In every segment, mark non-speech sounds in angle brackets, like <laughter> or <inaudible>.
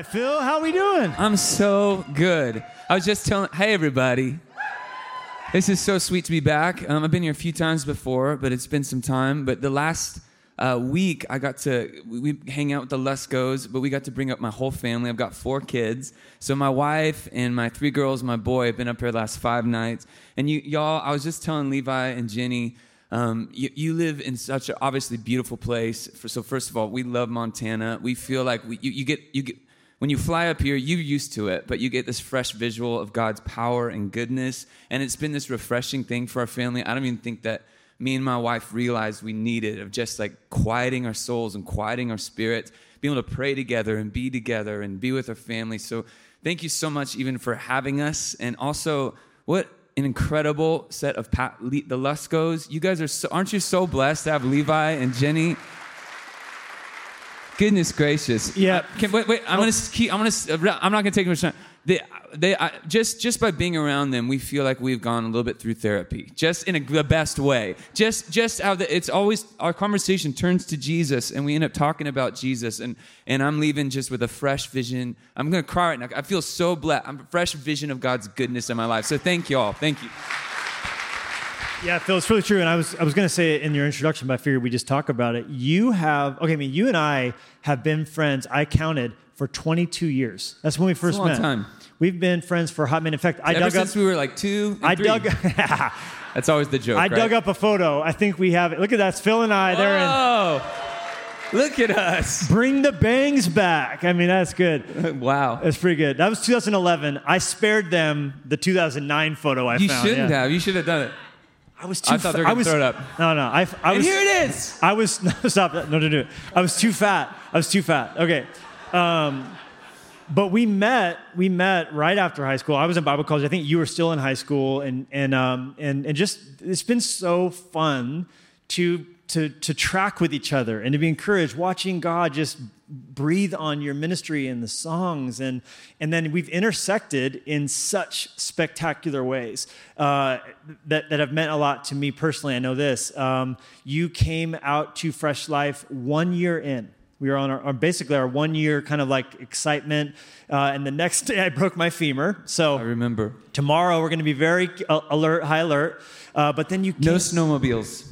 Hi, Phil. How we doing? I'm so good. I was just telling, hey, everybody. This is so sweet to be back. Um, I've been here a few times before, but it's been some time. But the last uh, week, I got to, we, we hang out with the Luskos, but we got to bring up my whole family. I've got four kids. So my wife and my three girls, my boy, have been up here the last five nights. And you, y'all, I was just telling Levi and Jenny, um, you, you, live in such an obviously beautiful place. For, so first of all, we love Montana. We feel like we, you, you get, you get, when you fly up here, you're used to it, but you get this fresh visual of God's power and goodness. And it's been this refreshing thing for our family. I don't even think that me and my wife realized we needed of just like quieting our souls and quieting our spirits, being able to pray together and be together and be with our family. So thank you so much even for having us. And also, what an incredible set of pa- the Luskos. You guys are so, aren't you so blessed to have Levi and Jenny? Goodness gracious. Yeah. Can, wait, wait. I'm gonna keep. I'm gonna. I'm not gonna take much time. They, they, I, just, just by being around them, we feel like we've gone a little bit through therapy, just in a, the best way. Just, just how the, it's always our conversation turns to Jesus, and we end up talking about Jesus. And, and I'm leaving just with a fresh vision. I'm gonna cry right now. I feel so blessed. I'm a fresh vision of God's goodness in my life. So thank you all. Thank you. Yeah, Phil, it's really true. And I was I was going to say it in your introduction, but I figured we just talk about it. You have okay. I mean, you and I have been friends. I counted for 22 years. That's when we first That's a long met. time. We've been friends for a hot minute. In fact, I Ever dug since up. we were like two. I three. dug. <laughs> That's always the joke. I right? dug up a photo. I think we have it. Look at that. It's Phil and I. They're in. Oh, look at us! Bring the bangs back. I mean, that's good. <laughs> wow. That's pretty good. That was 2011. I spared them the 2009 photo I You found. You shouldn't yeah. have. You should have done it. I was too. I thought they were gonna I was, throw it up. No, no. I, I And was. here it is. I was <laughs> no, stop that. No, no, no. I was too fat. I was too fat. Okay. Um, but we met. We met right after high school. I was in Bible college. I think you were still in high school, and and um, and and just it's been so fun to to to track with each other and to be encouraged, watching God just breathe on your ministry and the songs. And and then we've intersected in such spectacular ways uh, that, that have meant a lot to me personally. I know this. Um, you came out to fresh life one year in. We were on our, our basically our one year kind of like excitement. Uh, and the next day i broke my femur. So I remember. tomorrow we're going to be very alert high alert. Uh, but then you No came- snowmobiles.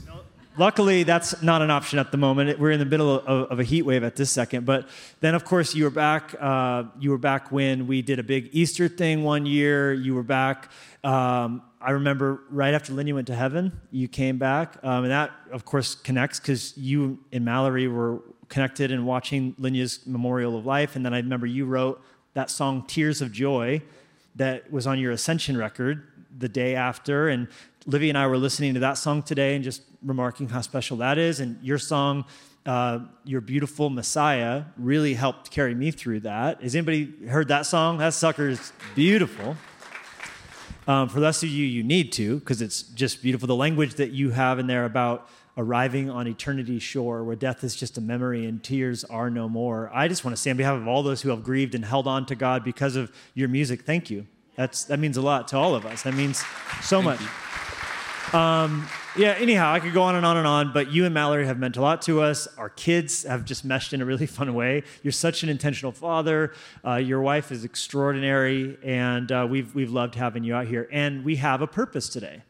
Luckily, that's not an option at the moment. We're in the middle of, of a heat wave at this second. But then, of course, you were back. Uh, you were back when we did a big Easter thing one year. You were back. Um, I remember right after Lenya went to heaven, you came back, um, and that, of course, connects because you and Mallory were connected and watching Lenya's Memorial of Life. And then I remember you wrote that song "Tears of Joy" that was on your Ascension record the day after. And Livy and I were listening to that song today and just remarking how special that is. And your song, uh, Your Beautiful Messiah, really helped carry me through that. Has anybody heard that song? That sucker is beautiful. Um, for the rest of you, you need to, because it's just beautiful. The language that you have in there about arriving on eternity's shore where death is just a memory and tears are no more. I just want to say, on behalf of all those who have grieved and held on to God because of your music, thank you. That's, that means a lot to all of us. That means so much. Um, yeah, anyhow, I could go on and on and on, but you and Mallory have meant a lot to us. Our kids have just meshed in a really <laughs> fun way. You're such an intentional father. Uh, your wife is extraordinary, and uh, we've, we've loved having you out here. And we have a purpose today.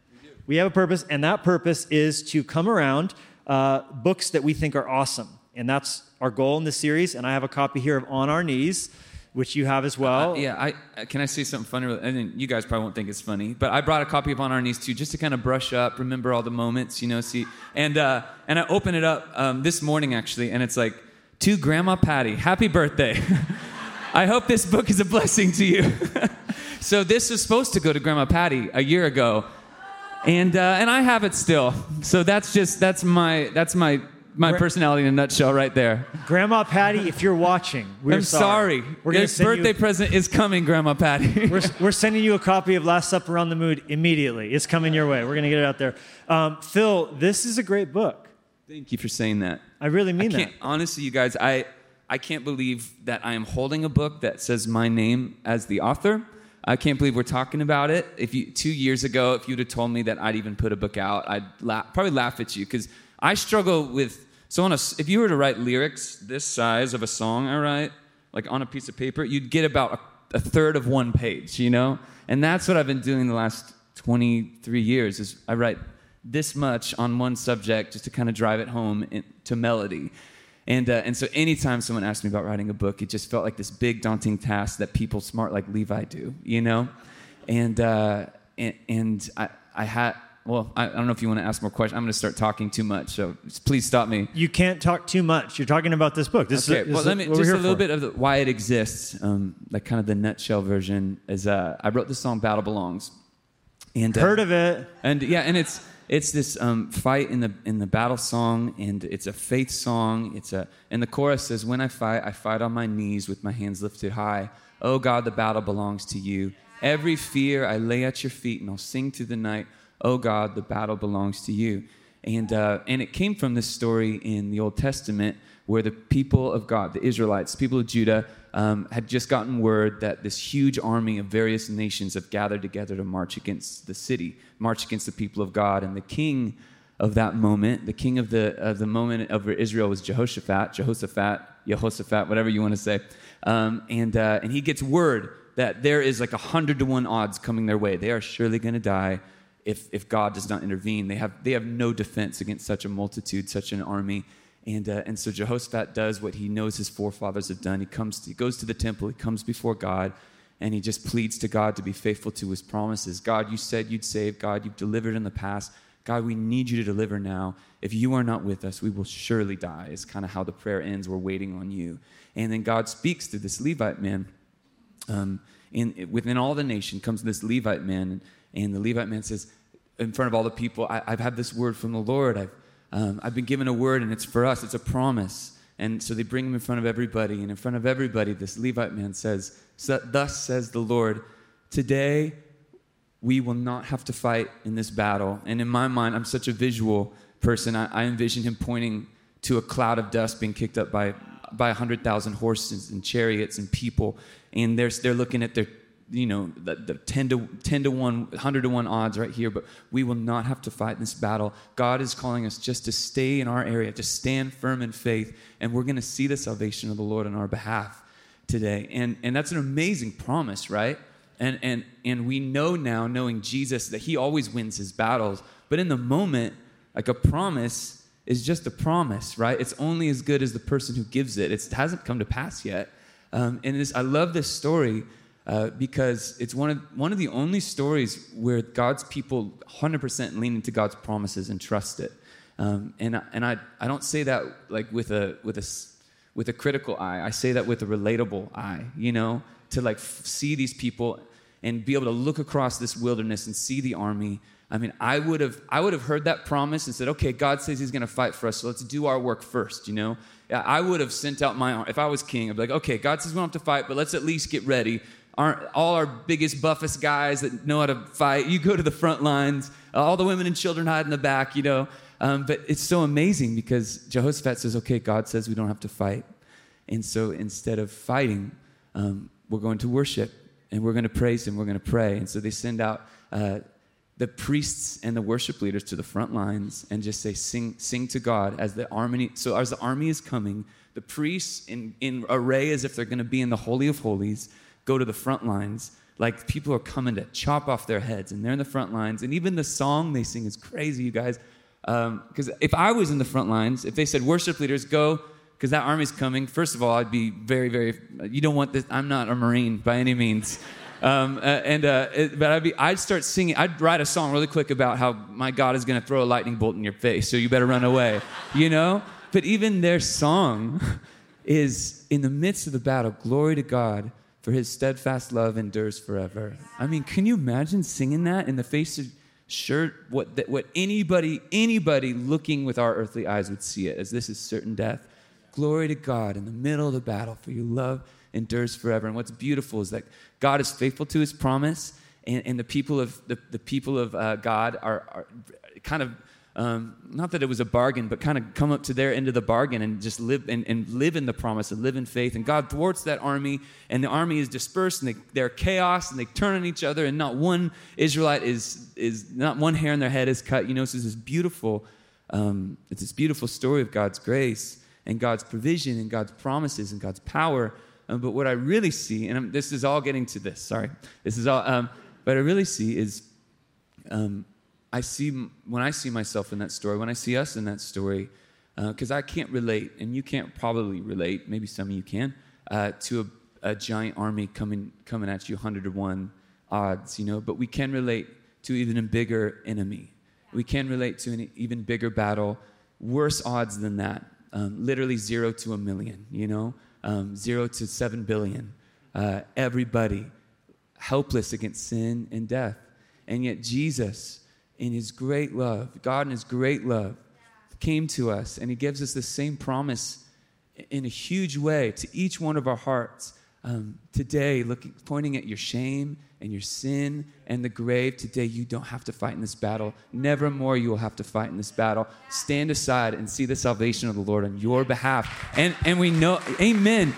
We, have a purpose, and that purpose is to come around uh, books that we think are awesome. And that's our goal in this series. And I have a copy here of On Our Knees, which you have as well. Uh, yeah, I uh, can I say something funny? And then you guys probably won't think it's funny, but I brought a copy of On Our Knees too, just to kind of brush up, remember all the moments, you know. See, and uh, and I open it up um, this morning actually, and it's like to Grandma Patty, happy birthday. <laughs> I hope this book is a blessing to you. <laughs> so this was supposed to go to Grandma Patty a year ago, and uh, and I have it still. So that's just that's my that's my my Gra- personality in a nutshell right there. Grandma Patty, if you're watching, we're I'm sorry. We're gonna Your birthday you, present is coming, Grandma Patty. <laughs> we're, <laughs> we're sending you a copy of Last Supper on the Moon immediately. It's coming your way. We're going to get it out there. Um, Phil, this is a great book. Thank you for saying that. I really mean I that. honestly, you guys, I, I can't believe that I am holding a book that says my name as the author. I can't believe we're talking about it. If you two years ago, if you'd have told me that I'd even put a book out, I'd la- probably laugh at you because I struggle with. So, on a, if you were to write lyrics this size of a song I write, like on a piece of paper, you'd get about a, a third of one page, you know? And that's what I've been doing the last 23 years is I write this much on one subject just to kind of drive it home in, to melody. And, uh, and so anytime someone asked me about writing a book, it just felt like this big daunting task that people smart like Levi do, you know? And, uh, and, and I, I had, well, I, I don't know if you want to ask more questions. I'm going to start talking too much, so please stop me. You can't talk too much. You're talking about this book. This okay, is, this well, let me just a little for. bit of the, why it exists. Um, like kind of the nutshell version is uh, I wrote the song "Battle Belongs," and uh, Heard of it? and yeah, and it's it's this um, fight in the in the battle song, and it's a faith song. It's a and the chorus says, "When I fight, I fight on my knees with my hands lifted high. Oh God, the battle belongs to you. Every fear I lay at your feet, and I'll sing through the night. Oh God, the battle belongs to you." And uh, and it came from this story in the Old Testament where the people of God, the Israelites, people of Judah, um, had just gotten word that this huge army of various nations have gathered together to march against the city, march against the people of God. And the king of that moment, the king of the, of the moment over Israel was Jehoshaphat, Jehoshaphat, Jehoshaphat, whatever you want to say. Um, and, uh, and he gets word that there is like a hundred to one odds coming their way. They are surely going to die if, if God does not intervene. They have, they have no defense against such a multitude, such an army. And, uh, and so Jehoshaphat does what he knows his forefathers have done. He, comes, he goes to the temple, he comes before God, and he just pleads to God to be faithful to his promises. God, you said you'd save. God, you've delivered in the past. God, we need you to deliver now. If you are not with us, we will surely die, is kind of how the prayer ends. We're waiting on you. And then God speaks to this Levite man. Um, in, within all the nation comes this Levite man, and the Levite man says, in front of all the people, I, I've had this word from the Lord. I've, um, I've been given a word, and it's for us. It's a promise. And so they bring him in front of everybody, and in front of everybody, this Levite man says, "Thus says the Lord, today we will not have to fight in this battle." And in my mind, I'm such a visual person. I, I envision him pointing to a cloud of dust being kicked up by by hundred thousand horses and chariots and people, and they're they're looking at their you know the, the 10 to 10 to 1 100 to 1 odds right here but we will not have to fight this battle. God is calling us just to stay in our area to stand firm in faith and we're going to see the salvation of the lord on our behalf today. And and that's an amazing promise right? And and and we know now knowing jesus that he always wins his battles. But in the moment like a promise is just a promise right? It's only as good as the person who gives it. It's, it hasn't come to pass yet. Um, and this, i love this story uh, because it's one of, one of the only stories where God's people 100% lean into God's promises and trust it. Um, and and I, I don't say that like with a, with, a, with a critical eye. I say that with a relatable eye, you know, to like f- see these people and be able to look across this wilderness and see the army. I mean, I would have, I would have heard that promise and said, okay, God says he's going to fight for us, so let's do our work first, you know? I would have sent out my, if I was king, I'd be like, okay, God says we don't have to fight, but let's at least get ready aren't all our biggest, buffest guys that know how to fight. You go to the front lines. All the women and children hide in the back, you know. Um, but it's so amazing because Jehoshaphat says, okay, God says we don't have to fight. And so instead of fighting, um, we're going to worship and we're going to praise Him. We're going to pray. And so they send out uh, the priests and the worship leaders to the front lines and just say, sing, sing to God as the army. So as the army is coming, the priests in, in array as if they're going to be in the Holy of Holies go to the front lines. Like people are coming to chop off their heads, and they're in the front lines. And even the song they sing is crazy, you guys. Because if I was in the front lines, if they said, worship leaders, go, because that army's coming, first of all, I'd be very, very, you don't want this. I'm not a Marine by any means. Um, and uh, it- but I'd be, I'd start singing. I'd write a song really quick about how my God is going to throw a lightning bolt in your face, so you better run away. You know. But even their song <laughs> is in the midst of the battle. Glory to God, for His steadfast love endures forever. I mean, can you imagine singing that in the face of sure what that, what anybody anybody looking with our earthly eyes would see it as this is certain death. Glory to God in the middle of the battle, for your love endures forever. And what's beautiful is that God is faithful to his promise, and, and the people of the, the people of uh, God are, are kind of um, not that it was a bargain, but kind of come up to their end of the bargain and just live and, and live in the promise and live in faith. And God thwarts that army, and the army is dispersed, and they, they're chaos, and they turn on each other, and not one Israelite is is not one hair in their head is cut. You know, so it's this beautiful, um, it's this beautiful story of God's grace and God's provision and God's promises and God's power. Um, but what I really see, and I'm, this is all getting to this, sorry. This is all, um, what I really see is um, I see, when I see myself in that story, when I see us in that story, because uh, I can't relate, and you can't probably relate, maybe some of you can, uh, to a, a, giant army coming, coming at you 100 to 1 odds, you know, but we can relate to even a bigger enemy. We can relate to an even bigger battle, worse odds than that, um, literally zero to a million, you know, um, zero to seven billion. Uh, everybody helpless against sin and death. And yet, Jesus, in his great love, God in his great love, came to us and he gives us the same promise in a huge way to each one of our hearts. Um, today, looking, pointing at your shame and your sin and the grave, today you don't have to fight in this battle. Never more you will have to fight in this battle. Stand aside and see the salvation of the Lord on your behalf. And, and we know, amen.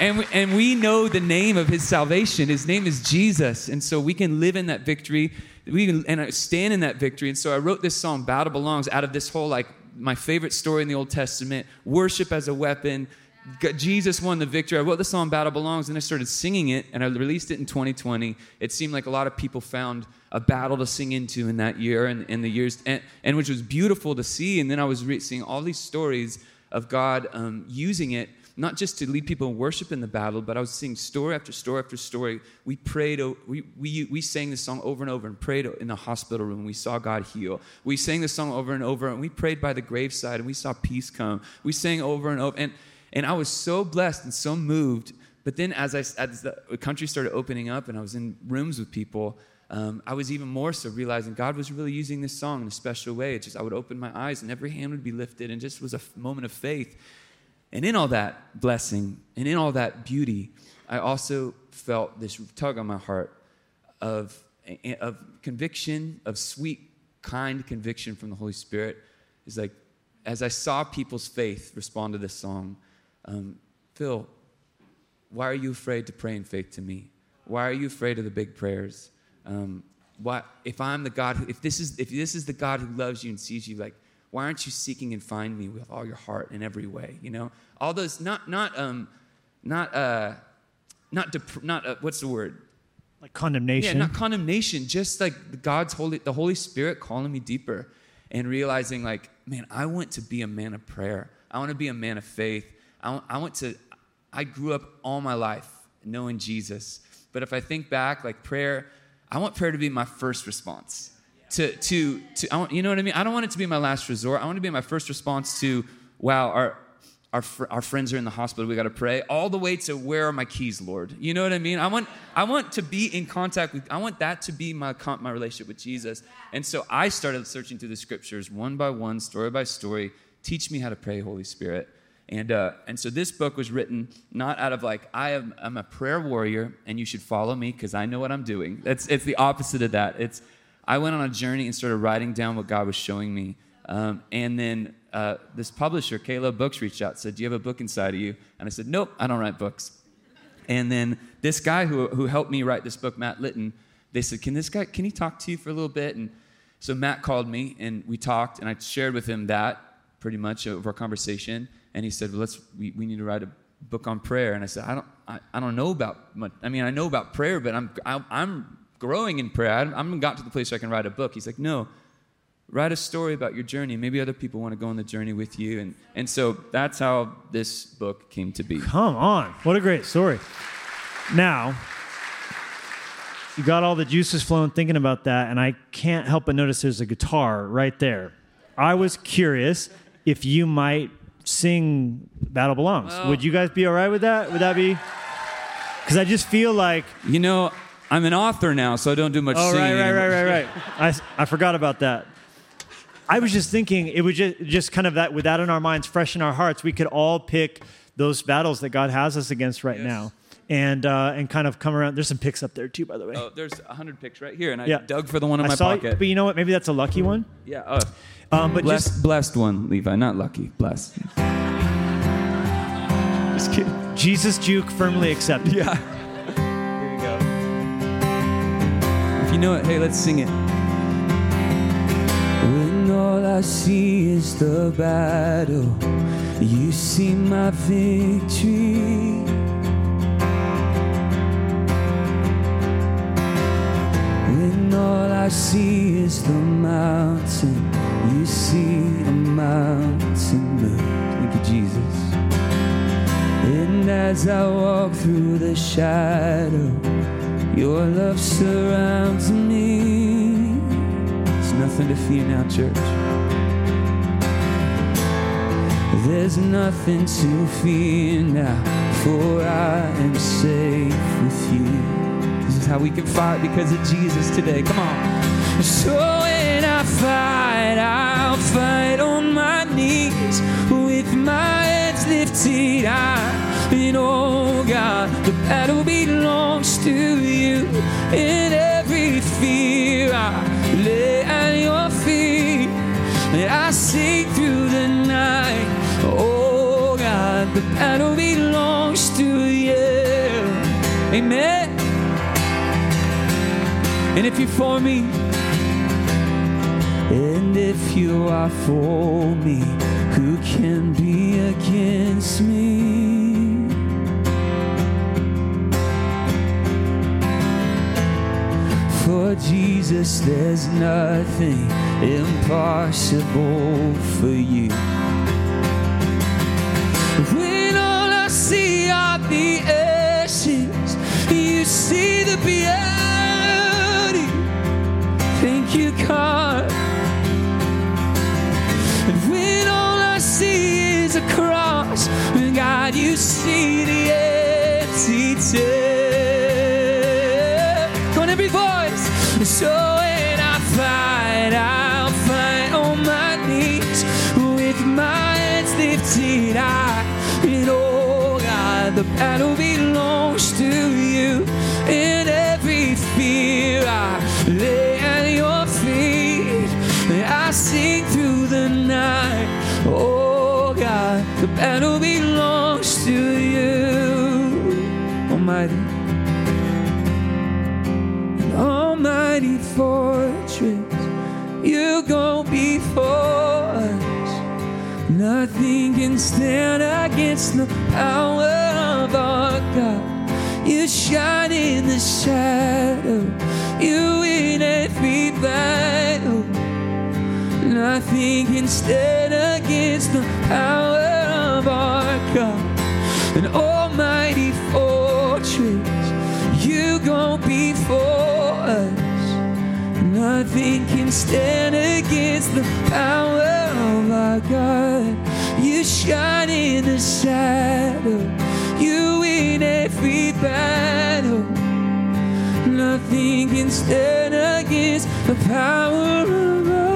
And we, and we know the name of his salvation. His name is Jesus. And so we can live in that victory. We and I stand in that victory. And so I wrote this song, Battle Belongs, out of this whole like my favorite story in the Old Testament, worship as a weapon. Jesus won the victory. I wrote the song Battle Belongs and I started singing it and I released it in 2020. It seemed like a lot of people found a battle to sing into in that year and in the years, and, and, which was beautiful to see. And then I was re- seeing all these stories of God um, using it not just to lead people in worship in the battle, but I was seeing story after story after story. We prayed, we, we, we sang this song over and over and prayed in the hospital room. We saw God heal. We sang this song over and over, and we prayed by the graveside, and we saw peace come. We sang over and over. And, and I was so blessed and so moved. But then as, I, as the country started opening up and I was in rooms with people, um, I was even more so realizing God was really using this song in a special way. It just I would open my eyes and every hand would be lifted, and just was a moment of faith. And in all that blessing and in all that beauty, I also felt this tug on my heart of, of conviction, of sweet, kind conviction from the Holy Spirit. Is like, as I saw people's faith respond to this song, um, Phil, why are you afraid to pray in faith to me? Why are you afraid of the big prayers? Um, why, if I'm the God, if this is if this is the God who loves you and sees you, like why aren't you seeking and find me with all your heart in every way? You know, all those not not um not uh not dep- not uh, what's the word like condemnation. Yeah, not condemnation. Just like God's holy, the Holy Spirit calling me deeper, and realizing like, man, I want to be a man of prayer. I want to be a man of faith. I want, I want to. I grew up all my life knowing Jesus, but if I think back, like prayer, I want prayer to be my first response to, to, to I want, you know what I mean? I don't want it to be my last resort. I want to be my first response to, wow, our, our, fr- our friends are in the hospital, we got to pray, all the way to where are my keys, Lord? You know what I mean? I want, I want to be in contact with, I want that to be my, my relationship with Jesus. And so I started searching through the scriptures one by one, story by story. Teach me how to pray, Holy Spirit. And, uh, and so this book was written not out of like, I am, I'm a prayer warrior and you should follow me because I know what I'm doing. That's, it's the opposite of that. It's, I went on a journey and started writing down what God was showing me. Um, and then uh, this publisher, K-LOVE Books, reached out, said, Do you have a book inside of you? And I said, Nope, I don't write books. And then this guy who, who helped me write this book, Matt Litton, they said, Can this guy, can he talk to you for a little bit? And so Matt called me and we talked, and I shared with him that pretty much of our conversation. And he said, Well, let's, we, we need to write a book on prayer. And I said, I don't, I, I don't know about much. I mean, I know about prayer, but I'm, I, I'm growing in prayer. I haven't got to the place where I can write a book. He's like, no, write a story about your journey. Maybe other people want to go on the journey with you. And, and so that's how this book came to be. Come on. What a great story. Now, you got all the juices flowing thinking about that, and I can't help but notice there's a guitar right there. I was curious if you might sing Battle Belongs. Well, Would you guys be all right with that? Would that be? Because I just feel like. You know, I'm an author now, so I don't do much oh, singing. right, right, right, right, <laughs> right. I, I forgot about that. I was just thinking it was just, just kind of that, with that in our minds, fresh in our hearts, we could all pick those battles that God has us against right yes. now. And uh, and kind of come around. There's some picks up there too, by the way. Oh, there's a hundred picks right here, and I yeah. dug for the one in I my saw pocket. but you know what? Maybe that's a lucky one. Yeah. Oh. Um, but blessed, just blessed one, Levi, not lucky. Blessed. Just kidding. Jesus juke firmly accepted. Yeah. You know it, hey, let's sing it. When all I see is the battle, you see my victory. When all I see is the mountain, you see a mountain move. Thank you, Jesus. And as I walk through the shadow, your love surrounds me. There's nothing to fear now, church. There's nothing to fear now, for I am safe with you. This is how we can fight because of Jesus today. Come on. So when I fight, I'll fight on my knees with my hands lifted high. Oh God, the battle belongs to you. In every fear, I lay at your feet. And I sing through the night. Oh God, the battle belongs to you. Amen. And if you're for me, and if you are for me, who can be against me? For Jesus, there's nothing impossible for you. When all I see are the ashes, you see the beauty. Thank you, God. And when all I see is a cross, God, you see the empty tomb. So when I fight, I'll fight on my knees with my hands lifted high. And oh God, the battle belongs to you. In every fear, I lay at your feet. And I sing through the night. Oh God, the battle belongs fortress, you go before us. Nothing can stand against the power of our God. You shine in the shadow, you win every battle. Nothing can stand against the power of our God. An almighty fortress, you go before. Nothing can stand against the power of our God. You shine in the shadow, you win every battle. Nothing can stand against the power of our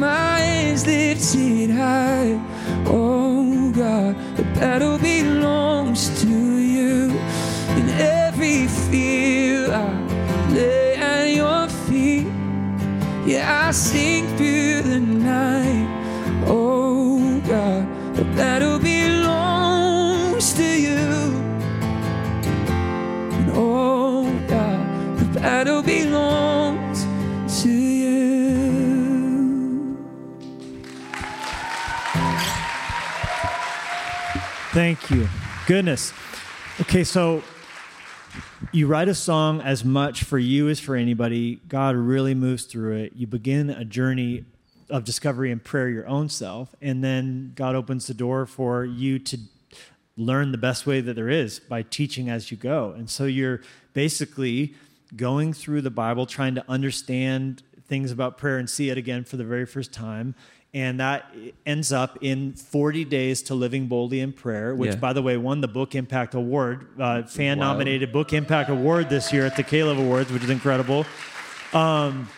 my hands lifted high. Oh God, the battle belongs to you. In every fear, I lay at your feet. Yeah, I sing Thank you. Goodness. Okay, so you write a song as much for you as for anybody. God really moves through it. You begin a journey of discovery and prayer your own self, and then God opens the door for you to learn the best way that there is by teaching as you go. And so you're basically going through the Bible, trying to understand things about prayer and see it again for the very first time. And that ends up in 40 Days to Living Boldly in Prayer, which, Yeah. by the way, won the Book Impact Award, uh, fan nominated Book Impact Award this year at the K-LOVE Awards, which is incredible. Um,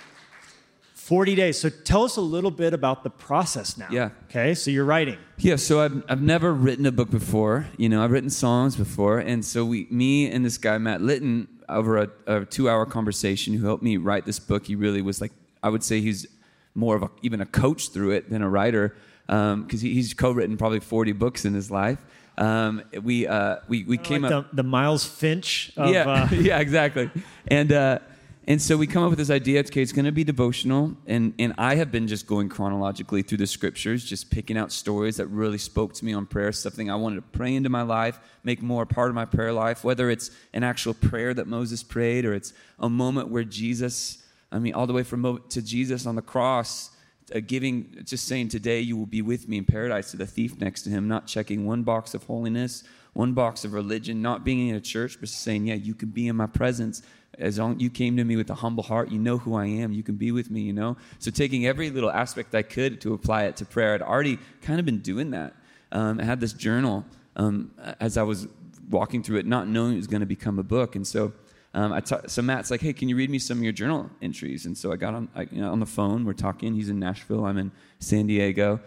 40 days. So tell us a little bit about the process now. Yeah. Okay, so you're writing. Yeah, so I've, I've never written a book before. You know, I've written songs before. And so we, me and this guy, Matt Litton, over a, a two hour conversation who helped me write this book, he really was like, I would say he's more of a, even a coach through it than a writer because he, he's co written probably 40 books in his life. Um, we, uh, we, we came like up. the, the Miles Finch of, yeah, uh, <laughs> yeah, exactly. And uh, and so we come up with this idea okay it's going to be devotional and, and i have been just going chronologically through the scriptures just picking out stories that really spoke to me on prayer something i wanted to pray into my life make more a part of my prayer life whether it's an actual prayer that moses prayed or it's a moment where jesus i mean all the way from to jesus on the cross uh, giving just saying today you will be with me in paradise to the thief next to him not checking one box of holiness one box of religion not being in a church but saying yeah you can be in my presence. As long you came to me with a humble heart. You know who i am. You can be with me you know? So taking every little aspect i could to apply it to prayer i'd already kind of been doing that. Um, i had this journal um, as i was walking through it not knowing it was going to become a book. And so um, so Matt's like, hey, can you read me some of your journal entries? And so I got on, I, you know, on the phone. We're talking. He's in Nashville. I'm in San Diego.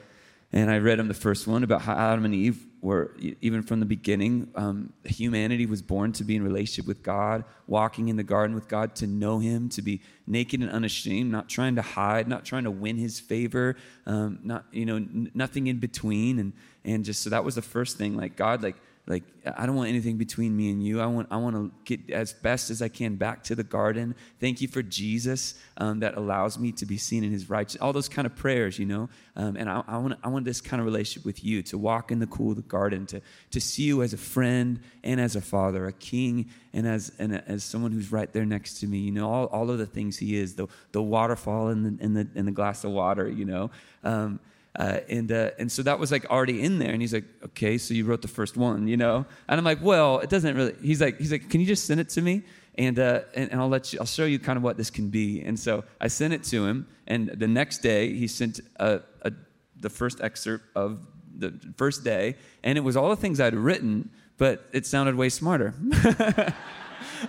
And I read him the first one about how Adam and Eve were, even from the beginning, um, humanity was born to be in relationship with God, walking in the garden with God, to know Him, to be naked and unashamed, not trying to hide, not trying to win His favor, um, not you know, n- nothing in between, and and just so that was the first thing. Like God, like like i don't want anything between me and you. I want i want to get as best as i can back to the garden. Thank you for jesus um, that allows me to be seen in his righteous all those kind of prayers you know? Um, and I, I, want i want this kind of relationship with you to walk in the cool of the garden to to see you as a friend and as a father a king and as and as someone who's right there next to me you know? All, all of the things he is the the waterfall and the in the in the glass of water you know? Um, uh, and, uh, and so that was like already in there. And he's like, okay, so you wrote the first one, you know? And I'm like, well, it doesn't really, he's like, he's like, can you just send it to me? And, uh, and, and, I'll let you, I'll show you kind of what this can be. And so I sent it to him. And the next day he sent a, a, the first excerpt of the first day. And it was all the things I'd written, but it sounded way smarter. <laughs>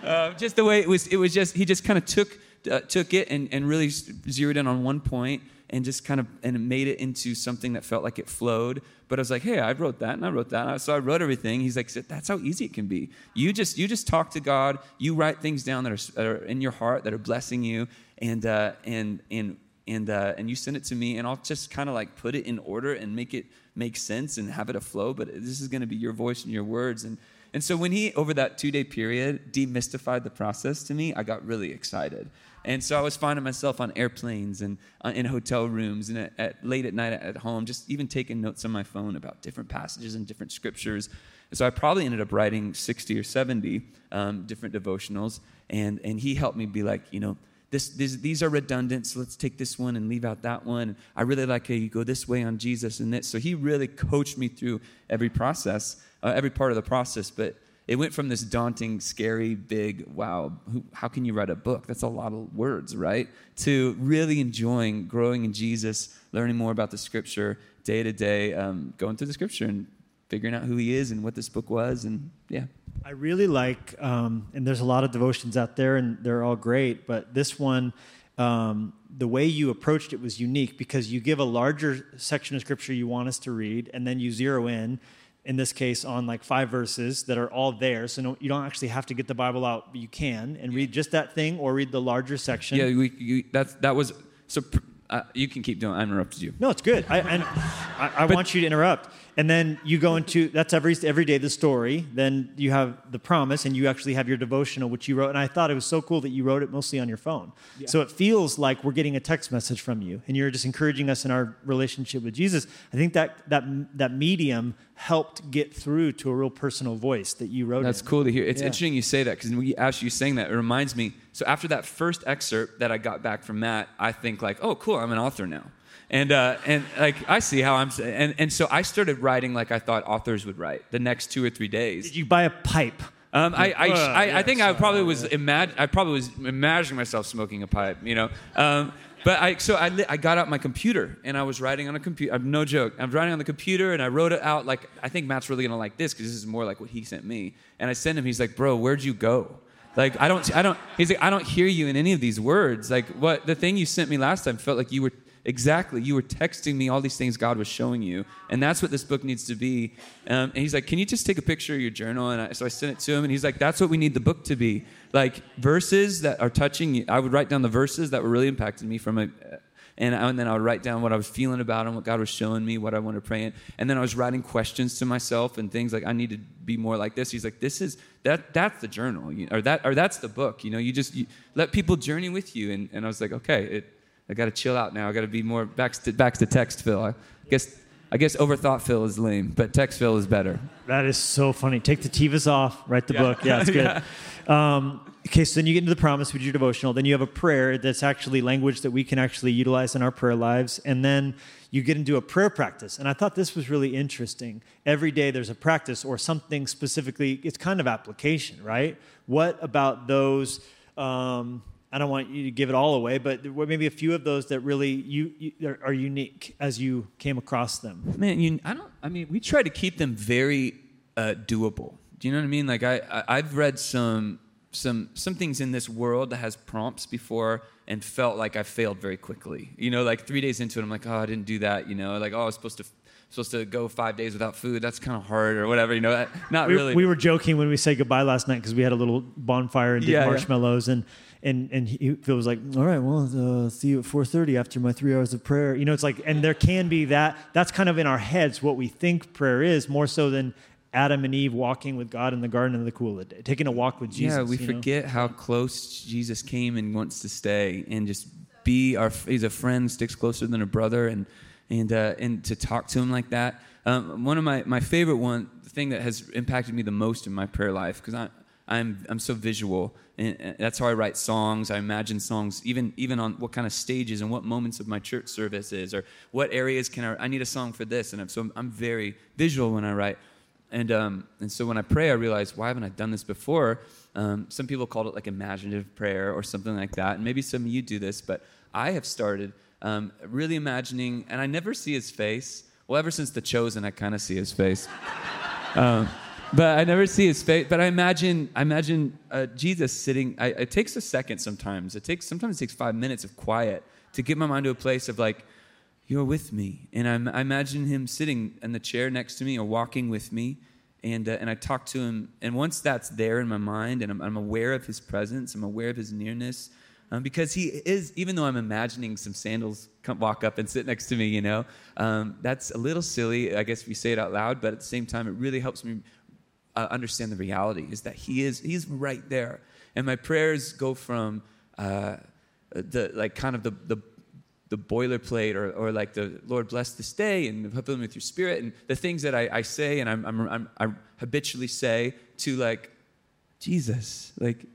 Uh, just the way it was, it was just, he just kind of took, uh, took it and, and really zeroed in on one point and just kind of and made it into something that felt like it flowed. But I was like, hey, I wrote that and I wrote that. So I wrote everything. He's like, that's how easy it can be. You just you just talk to God. You write things down that are, that are in your heart that are blessing you, and uh, and and and uh, and you send it to me, and I'll just kind of like put it in order and make it make sense and have it a flow. But this is going to be your voice and your words and. And so when he, over that two day period, demystified the process to me, I got really excited. And so I was finding myself on airplanes and uh, in hotel rooms and at, at, late at night at home, just even taking notes on my phone about different passages and different scriptures. And so I probably ended up writing 60 or 70 um, different devotionals. And, and he helped me be like, you know, this, this, these are redundant, so let's take this one and leave out that one. I really like how you go this way on Jesus and this. So he really coached me through every process, uh, every part of the process. But it went from this daunting, scary, big, wow, who, how can you write a book? That's a lot of words, right? To really enjoying growing in Jesus, learning more about the scripture day to day, um, going through the scripture and figuring out who he is and what this book was. And yeah. I really like, um, and there's a lot of devotions out there and they're all great, but this one, um, the way you approached it was unique because you give a larger section of scripture you want us to read and then you zero in in this case on like five verses that are all there. So no, you don't actually have to get the bible out but you can and read just that thing or read the larger section. Yeah we, you, that's, that was so uh, you can keep doing i interrupted you. No it's good. I, and I, I want you to interrupt and then you go into that's every every day the story then you have the promise and you actually have your devotional which you wrote and i thought it was so cool that you wrote it mostly on your phone yeah. so it feels like we're getting a text message from you and you're just encouraging us in our relationship with jesus i think that that that medium helped get through to a real personal voice that you wrote that's in. cool to hear it's yeah. interesting you say that because when we asked you saying that it reminds me so after that first excerpt that i got back from matt i think like oh cool i'm an author now and uh, and like I see how I'm and and so I started writing like I thought authors would write the next two or three days. Did you buy a pipe? Um, I, I, uh, I, yes, I, think I probably was imag- I probably was imagining myself smoking a pipe, you know. Um, but I so I, I got out my computer and I was writing on a computer. I'm no joke. I'm writing on the computer and I wrote it out like I think Matt's really gonna like this because this is more like what he sent me. And I sent him. He's like, bro, where'd you go? Like I don't I don't. He's like I don't hear you in any of these words. Like what the thing you sent me last time felt like you were exactly. You were texting me all these things God was showing you. And that's what this book needs to be. Um, and he's like, Can you just take a picture of your journal? And I, so I sent it to him. And he's like, That's what we need the book to be. Like verses that are touching you. I would write down the verses that were really impacting me from a, And, I, and then I would write down what I was feeling about him, what God was showing me, what I wanted to pray in. And then I was writing questions to myself and things like, I need to be more like this. He's like, this is, that, that's the journal, or, that, or that's the book. You know, you just you let people journey with you. And, and I was like, okay, it, I got to chill out now. I got to be more back to, back to text Phil. I guess I guess overthought Phil is lame, but text Phil is better. That is so funny. Take the Tivas off, write the yeah. book. Yeah, it's <laughs> good. yeah. um, okay, so then you get into the promise, which is your devotional. Then you have a prayer that's actually language that we can actually utilize in our prayer lives. And then you get into a prayer practice. And I thought this was really interesting. Every day there's a practice or something specifically, it's kind of application, right? What about those? Um, I don't want you to give it all away, but there were maybe a few of those that really you, you are unique as you came across them. Man, you, I don't. I mean, we try to keep them very uh, doable. Do you know what I mean? Like I, I I've read some some some things in this world that has prompts before and felt like I failed very quickly. You know, like three days into it, I'm like, oh, I didn't do that. You know, like oh, I was supposed to supposed to go five days without food. That's kind of hard or whatever. You know, not we, really. We were joking when we said goodbye last night because we had a little bonfire and did yeah, marshmallows yeah. and and and he was like, "All right, well, uh, see you at 4:30 after my three hours of prayer." You know, it's like, and there can be that. That's kind of in our heads what we think prayer is, more so than Adam and Eve walking with God in the garden the cool of the day, taking a walk with Jesus. Yeah, we forget know? how close Jesus came and wants to stay, and just be our. He's a friend, sticks closer than a brother, and and uh, and to talk to him like that. Um, one of my my favorite one, the thing that has impacted me the most in my prayer life, because I I'm I'm so visual and that's how I write songs. I imagine songs, even even on what kind of stages and what moments of my church service is, or what areas can I? I need a song for this, and I'm, so I'm very visual when I write. And um, and so when I pray, I realize why haven't I done this before? Um, some people called it like imaginative prayer or something like that, and maybe some of you do this, but I have started um, really imagining, and I never see his face. Well, ever since The Chosen, I kind of see his face. <laughs> Um, but I never see his face. But I imagine, I imagine uh, Jesus sitting. I, it takes a second sometimes. It takes sometimes it takes five minutes of quiet to get my mind to a place of like, you're with me, and I'm, I imagine him sitting in the chair next to me or walking with me, and uh, and I talk to him. And once that's there in my mind, and I'm, I'm aware of his presence, I'm aware of his nearness. Um, because he is, even though I'm imagining some sandals come walk up and sit next to me, you know, um, that's a little silly, I guess, if you say it out loud, but at the same time, it really helps me uh, understand the reality is that he is he's right there. And my prayers go from uh, the like kind of the, the the boilerplate or, or like the Lord bless this day and fill me with your spirit. And the things that I, I say and I'm, I'm, I'm, I habitually say to like Jesus like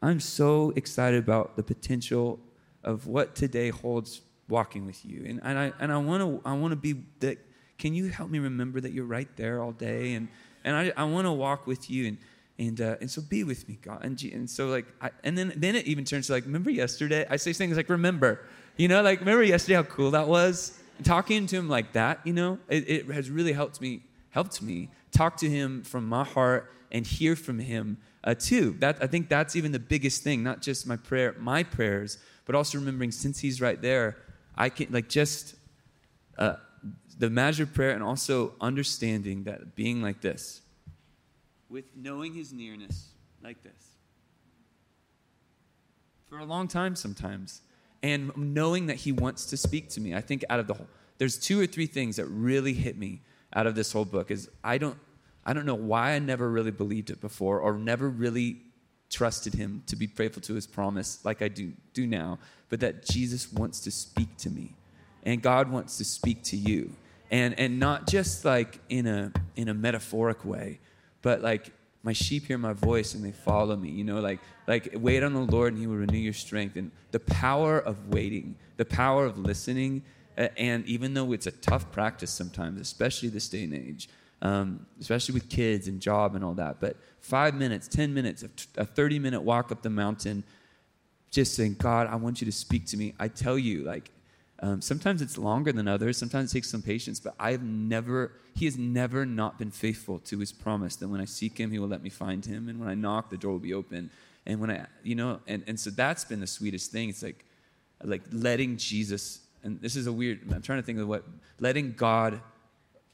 I'm so excited about the potential of what today holds walking with you. And, and I and I want to I want to be that can you help me remember that you're right there all day? And and I, I want to walk with you and and uh, and so be with me, God. And, and so like, I, and then then it even turns to like, remember yesterday? I say things like, remember, you know, like remember yesterday how cool that was. Talking to him like that, you know, it, it has really helped me helped me talk to him from my heart and hear from him uh, too. That I think that's even the biggest thing, not just my prayer, my prayers, but also remembering since he's right there, I can like just. Uh, the measure of prayer and also understanding that being like this, with knowing his nearness like this, for a long time sometimes, and knowing that he wants to speak to me. I think out of the whole, there's two or three things that really hit me out of this whole book is I don't, I don't know why I never really believed it before or never really trusted him to be faithful to his promise like I do, do now, but that Jesus wants to speak to me and God wants to speak to you and and not just like in a in a metaphoric way but like my sheep hear my voice and they follow me you know like like wait on the lord and he will renew your strength. And the power of waiting the power of listening and even though it's a tough practice sometimes especially this day and age um, especially with kids and job and all that but five minutes ten minutes a 30 minute walk up the mountain just saying god i want you to speak to me. I tell you like um, sometimes it's longer than others. Sometimes it takes some patience, but I have never, he has never not been faithful to his promise that when I seek him, he will let me find him. And when I knock, the door will be open. And when I, you know, and, and so that's been the sweetest thing. It's like, like letting Jesus, and this is a weird, I'm trying to think of what, letting God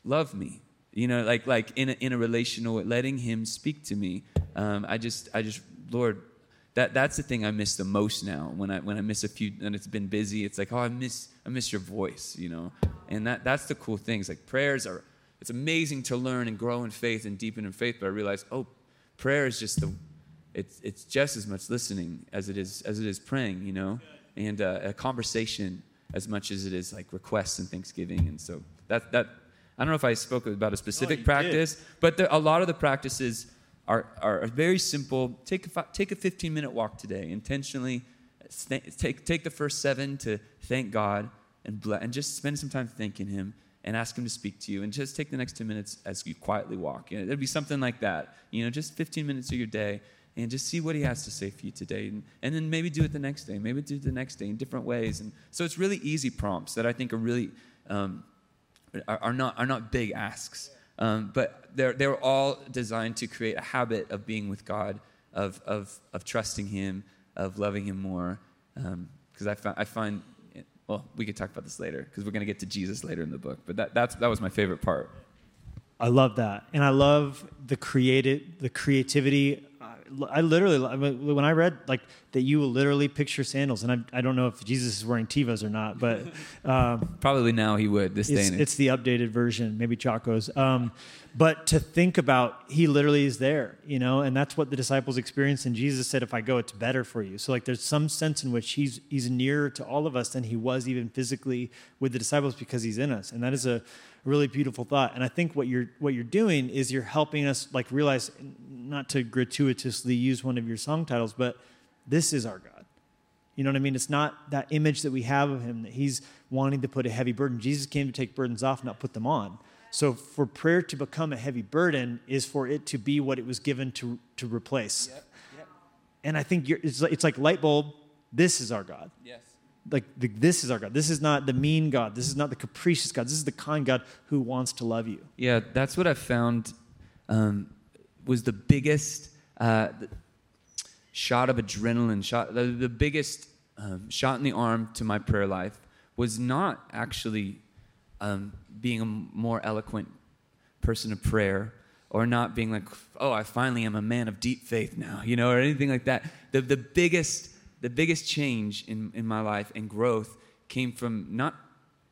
love me. You know, like, like in a, in a relational, letting him speak to me. Um, I just, I just, Lord, that that's the thing I miss the most now. When I when I miss a few and it's been busy, it's like oh I miss I miss your voice, you know. And that that's the cool things. Like prayers are it's amazing to learn and grow in faith and deepen in faith. But I realized oh, prayer is just the it's it's just as much listening as it is as it is praying, you know, and uh, a conversation as much as it is like requests and thanksgiving. And so that that I don't know if I spoke about a specific you practice, did. but there, a lot of the practices are, are very simple. Take a, take a 15 minute walk today, intentionally. Take, take the first seven to thank God and, ble- and just spend some time thanking Him and ask Him to speak to you. And just take the next 10 minutes as you quietly walk. You know, it'd be something like that. You know, just 15 minutes of your day and just see what He has to say for you today. And, and then maybe do it the next day. Maybe do it the next day in different ways. And so it's really easy prompts that I think are really. Um, are, are not, are not big asks. Um, but they're, they're all designed to create a habit of being with God, of, of, of trusting Him, of loving Him more. Because I, fi- I find, well, we could talk about this later because we're going to get to Jesus later in the book. But that, that's, that was my favorite part. I love that, and I love the creative, the creativity. I- literally, when I read like that, you will literally picture sandals, and I, I don't know if Jesus is wearing Tevas or not, but <laughs> um, Probably now he would, this day it's, and it's the updated version, maybe Chaco's. Um, but to think about, he literally is there, you know, and that's what the disciples experienced. And Jesus said, "If I go, it's better for you." So, like, there's some sense in which he's he's nearer to all of us than he was even physically with the disciples because he's in us, and that is a really beautiful thought. And I think what you're what you're doing is you're helping us like realize, not to gratuitously use one of your song titles, but this is our God. You know what I mean? It's not that image that we have of him that he's wanting to put a heavy burden. Jesus came to take burdens off, not put them on. So for prayer to become a heavy burden is for it to be what it was given to, to replace. And I think you're, it's, like, it's like light bulb. This is our God. Yes. Like the, this is our God. This is not the mean God. This is not the capricious God. This is the kind God who wants to love you. Yeah, that's what I found um, was the biggest uh, shot of adrenaline, shot the, the biggest um, shot in the arm to my prayer life was not actually um, being a more eloquent person of prayer or not being like, oh, I finally am a man of deep faith now, you know, or anything like that. The, the biggest the biggest change in, in my life and growth came from not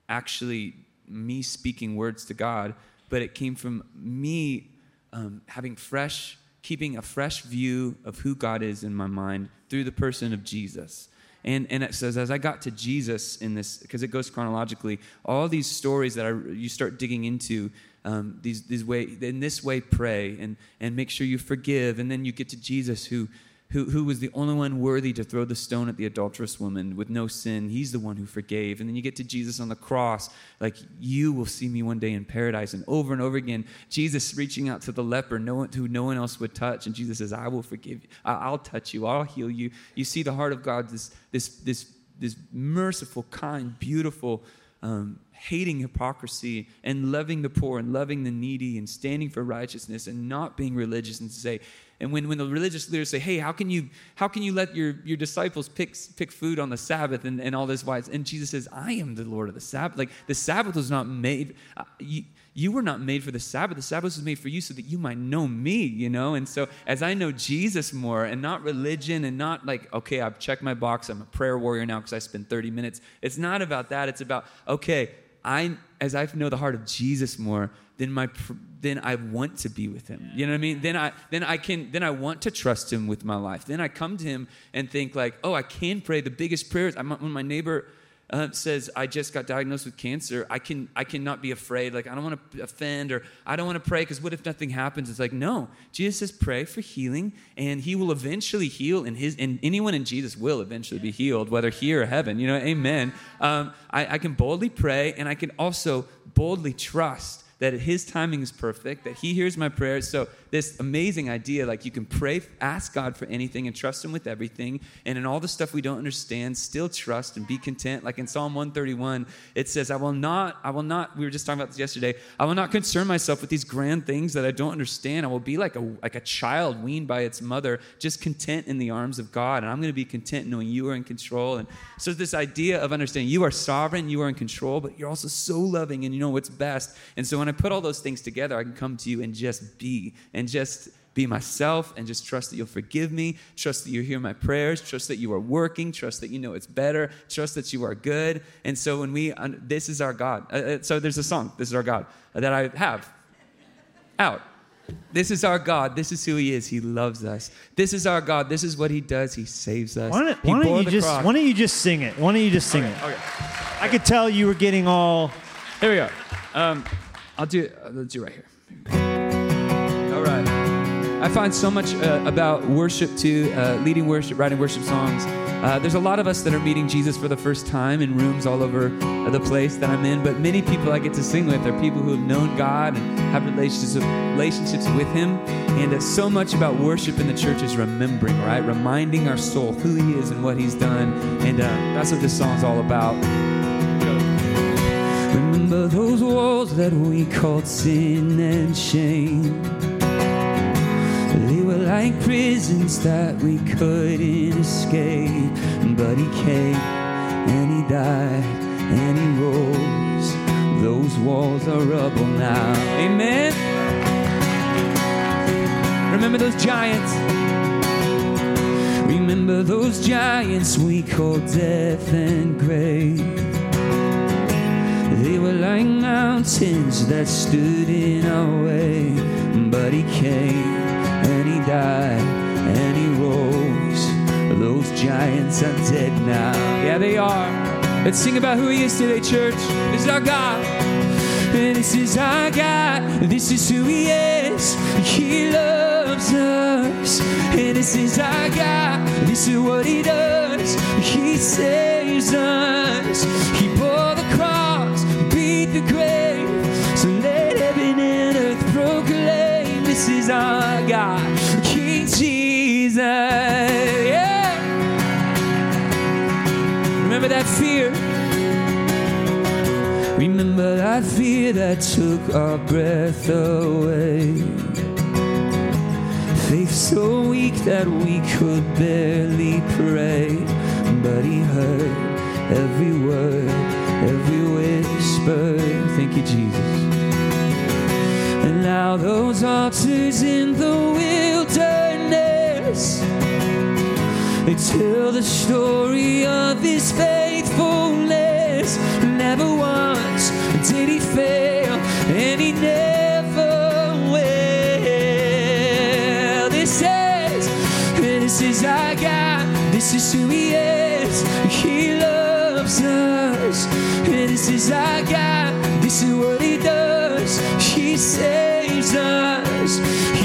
actually me speaking words to God, but it came from me um, having fresh, keeping a fresh view of who God is in my mind through the person of Jesus. And, and it says, as I got to Jesus in this, because it goes chronologically, all these stories that I, you start digging into, um, these, these way, in this way, pray and, and make sure you forgive. And then you get to Jesus, who, who, who was the only one worthy to throw the stone at the adulterous woman with no sin. He's the one who forgave. And then you get to Jesus on the cross, like, you will see me one day in paradise. And over and over again, Jesus reaching out to the leper no one, who no one else would touch. And Jesus says, I will forgive you. I'll touch you. I'll heal you. You see the heart of God, this, this, this, this merciful, kind, beautiful, um, hating hypocrisy and loving the poor and loving the needy and standing for righteousness and not being religious and say, and when, when the religious leaders say, hey, how can you, how can you let your, your disciples pick, pick food on the Sabbath and, and all this? wise? And Jesus says, I am the Lord of the Sabbath. Like the Sabbath was not made, uh, you, you were not made for the Sabbath. The Sabbath was made for you so that you might know me, you know? And so as I know Jesus more and not religion and not like, okay, I've checked my box, I'm a prayer warrior now because I spend 30 minutes. It's not about that. It's about, okay, I, as I know the heart of Jesus more, then my, then I want to be with him. You know what I mean? Then I, then I can, then I want to trust him with my life. Then I come to him and think like, oh, I can pray the biggest prayers. I'm, when my neighbor uh, says I just got diagnosed with cancer, I can I cannot be afraid. Like I don't want to offend or I don't want to pray because what if nothing happens? It's like no. Jesus says pray for healing, and He will eventually heal, and His and anyone in Jesus will eventually be healed, whether here or heaven. You know, Amen. Um, I, I can boldly pray, and I can also boldly trust that his timing is perfect, that he hears my prayers. So, this amazing idea like you can pray, ask God for anything, and trust him with everything. And in all the stuff we don't understand, still trust and be content. Like in Psalm 131, it says, I will not, I will not, we were just talking about this yesterday, I will not concern myself with these grand things that I don't understand. I will be like a, like a child weaned by its mother, just content in the arms of God. And I'm going to be content knowing you are in control. And so, this idea of understanding you are sovereign, you are in control, but you're also so loving and you know what's best. And so, when I put all those things together, I can come to you and just be and just be myself and just trust that you'll forgive me, trust that you hear my prayers, trust that you are working, trust that you know it's better, trust that you are good. And so when we, this is our God. Uh, uh, so there's a song, This is Our God, uh, that I have out. This is our God. This is who He is. He loves us. This is our God. This is what He does. He saves us. Why don't, why don't you just cross. Why don't you just sing it? Why don't you just sing Okay, it? okay. I could tell you were getting all. Here we go. Um, I'll do it. Uh, do it right here. All right. I find so much uh, about worship too, uh, leading worship, writing worship songs. Uh, there's a lot of us that are meeting Jesus for the first time in rooms all over uh, the place that I'm in, but many people I get to sing with are people who have known God and have relationships with Him. And uh, so much about worship in the church is remembering, right? Reminding our soul who He is and what He's done. And that's what this song's all about. Remember those walls that we called sin and shame. They were like prisons that we couldn't escape. But he came and he died and he rose. Those walls are rubble now. Amen. Remember those giants. Remember those giants we called death and grave. They were like mountains that stood in our way. But he came and he died and he rose. Those giants are dead now. Yeah, they are. Let's sing about who he is today, church. This is our God. And this is our God. This is who he is. He loves us. And this is our God. This is what he does. He saves us. He is our God, King Jesus. Yeah. Remember that fear? Remember that fear that took our breath away. Faith so weak that we could barely pray. But he heard every word, every whisper. Thank you, Jesus. And now those altars in the wilderness they tell the story of his faithfulness. Never once did he fail, and he never will. This is, this is our God. This is who he is. He loves us. This is our God. This is what he does. Saves us.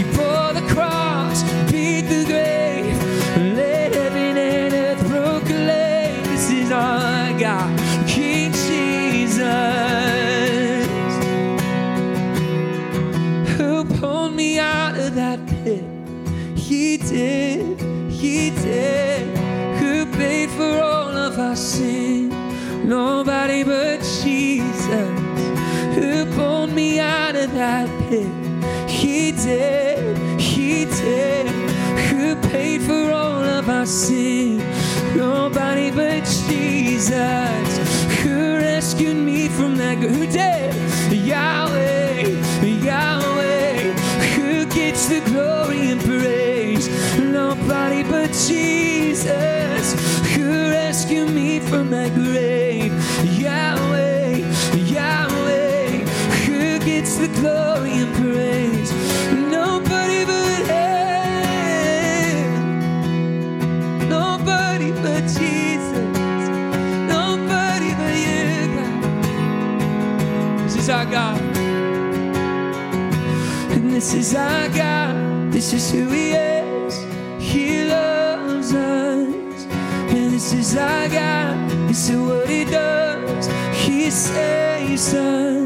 This is our God. This is who He is. He loves us. And this is our God. This is what He does. He saves us.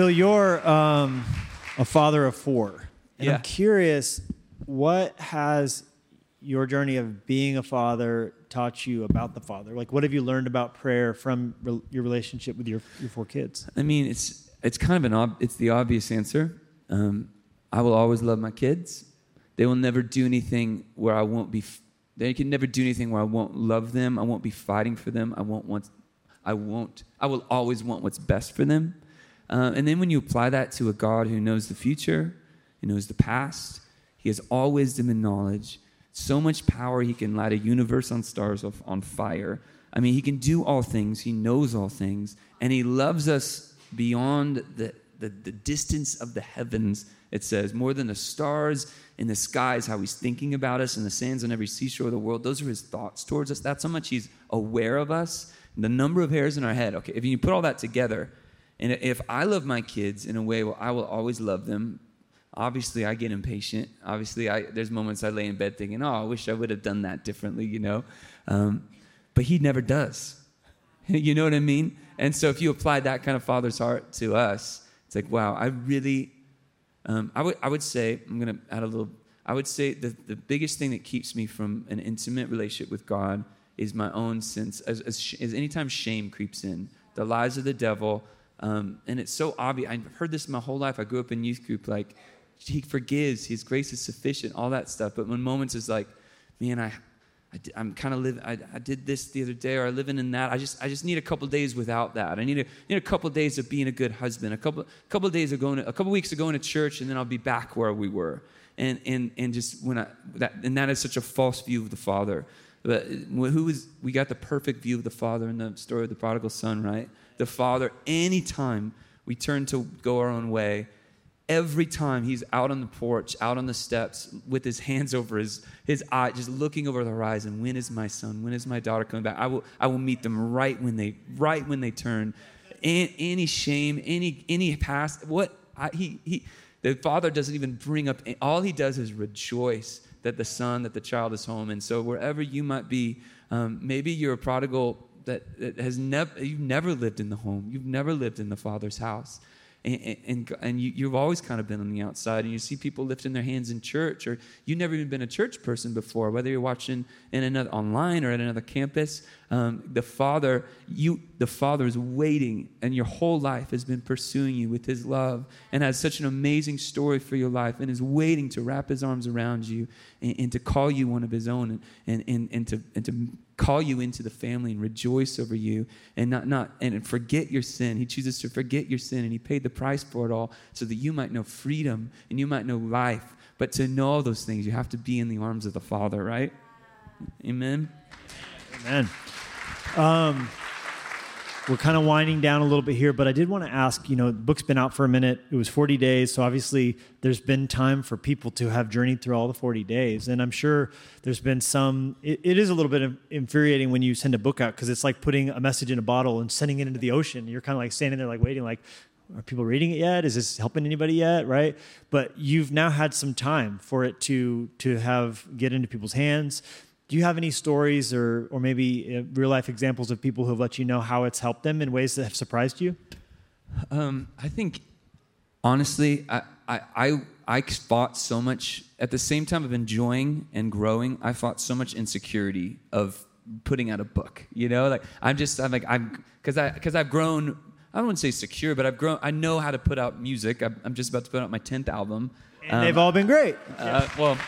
Phil, you're um, a father of four. And Yeah. I'm curious, what has your journey of being a father taught you about the Father? Like, what have you learned about prayer from re- your relationship with your, your four kids? I mean, it's it's kind of an ob- it's the obvious answer. Um, I will always love my kids. They will never do anything where I won't be. F- they can never do anything where I won't love them. I won't be fighting for them. I won't want. I won't. I will always want what's best for them. Uh, and then when you apply that to a God who knows the future, who knows the past, He has all wisdom and knowledge. So much power, He can light a universe on stars of, on fire. I mean, He can do all things. He knows all things, and He loves us beyond the the, the distance of the heavens, it says, more than the stars in the skies, how he's thinking about us and the sands on every seashore of the world. Those are his thoughts towards us. That's how much he's aware of us. The number of hairs in our head. Okay, if you put all that together, and if I love my kids in a way where I will always love them, obviously I get impatient. Obviously, I, there's moments I lay in bed thinking, oh, I wish I would have done that differently, you know? Um, but he never does. <laughs> you know what I mean? And so if you apply that kind of father's heart to us, it's like, wow, I really, um, I, would, I would say, I'm going to add a little, I would say the, the biggest thing that keeps me from an intimate relationship with God is my own sense, as, as, as anytime shame creeps in, the lies of the devil. Um, and it's so obvious. I've heard this my whole life. I grew up in youth group, like, he forgives, his grace is sufficient, all that stuff. But when moments is like, man, I, I am kind of living. I, did this the other day, or I'm living in that. I just I just need a couple days without that. I need a need a couple days of being a good husband. A couple couple days of going, to, a couple weeks of going to church, and then I'll be back where we were. And and and just when I that and that is such a false view of the Father. But who is we got the perfect view of the Father in the story of the prodigal son, right? The Father. Anytime we turn to go our own way, every time he's out on the porch, out on the steps, with his hands <laughs> over his, his eye, just looking over the horizon. When is my son? When is my daughter coming back? I will, I will meet them right when they, right when they turn. And any shame, any, any past, what I, he, he, the father doesn't even bring up. All he does is rejoice that the son, that the child is home. And so wherever you might be, um, maybe you're a prodigal that, that has never, you've never lived in the home. You've never lived in the father's house and, and, and you, have always kind of been on the outside and you see people lifting their hands in church or you've never even been a church person before whether you're watching in another online or at another campus um, the father you the father is waiting and your whole life has been pursuing you with his love and has such an amazing story for your life and is waiting to wrap his arms around you and, and to call you one of his own and, and, and, and to, and to call you into the family and rejoice over you and not, not and forget your sin. He chooses to forget your sin and he paid the price for it all so that you might know freedom and you might know life. But to know all those things, you have to be in the arms of the Father, right? Amen. Amen. Um, we're kind of winding down a little bit here, but I did want to ask you know, the book's been out for a minute. It was 40 days. So obviously, there's been time for people to have journeyed through all the 40 days. And I'm sure there's been some, it, it is a little bit infuriating when you send a book out because it's like putting a message in a bottle and sending it into the ocean. You're kind of like standing there, like waiting, like, are people reading it yet? Is this helping anybody yet? Right? But you've now had some time for it to to have get into people's hands do you have any stories or, or maybe uh, real life examples of people who have let you know how it's helped them in ways that have surprised you? Um, I think, honestly, I, I, I, I fought so much, at the same time of enjoying and growing, I fought so much insecurity of putting out a book. You know, like I'm just, I'm like, I'm, because I, because I've grown, I don't want to say secure, but I've grown, I know how to put out music. I'm, I'm just about to put out my 10th album. And um, they've all been great. Uh, well,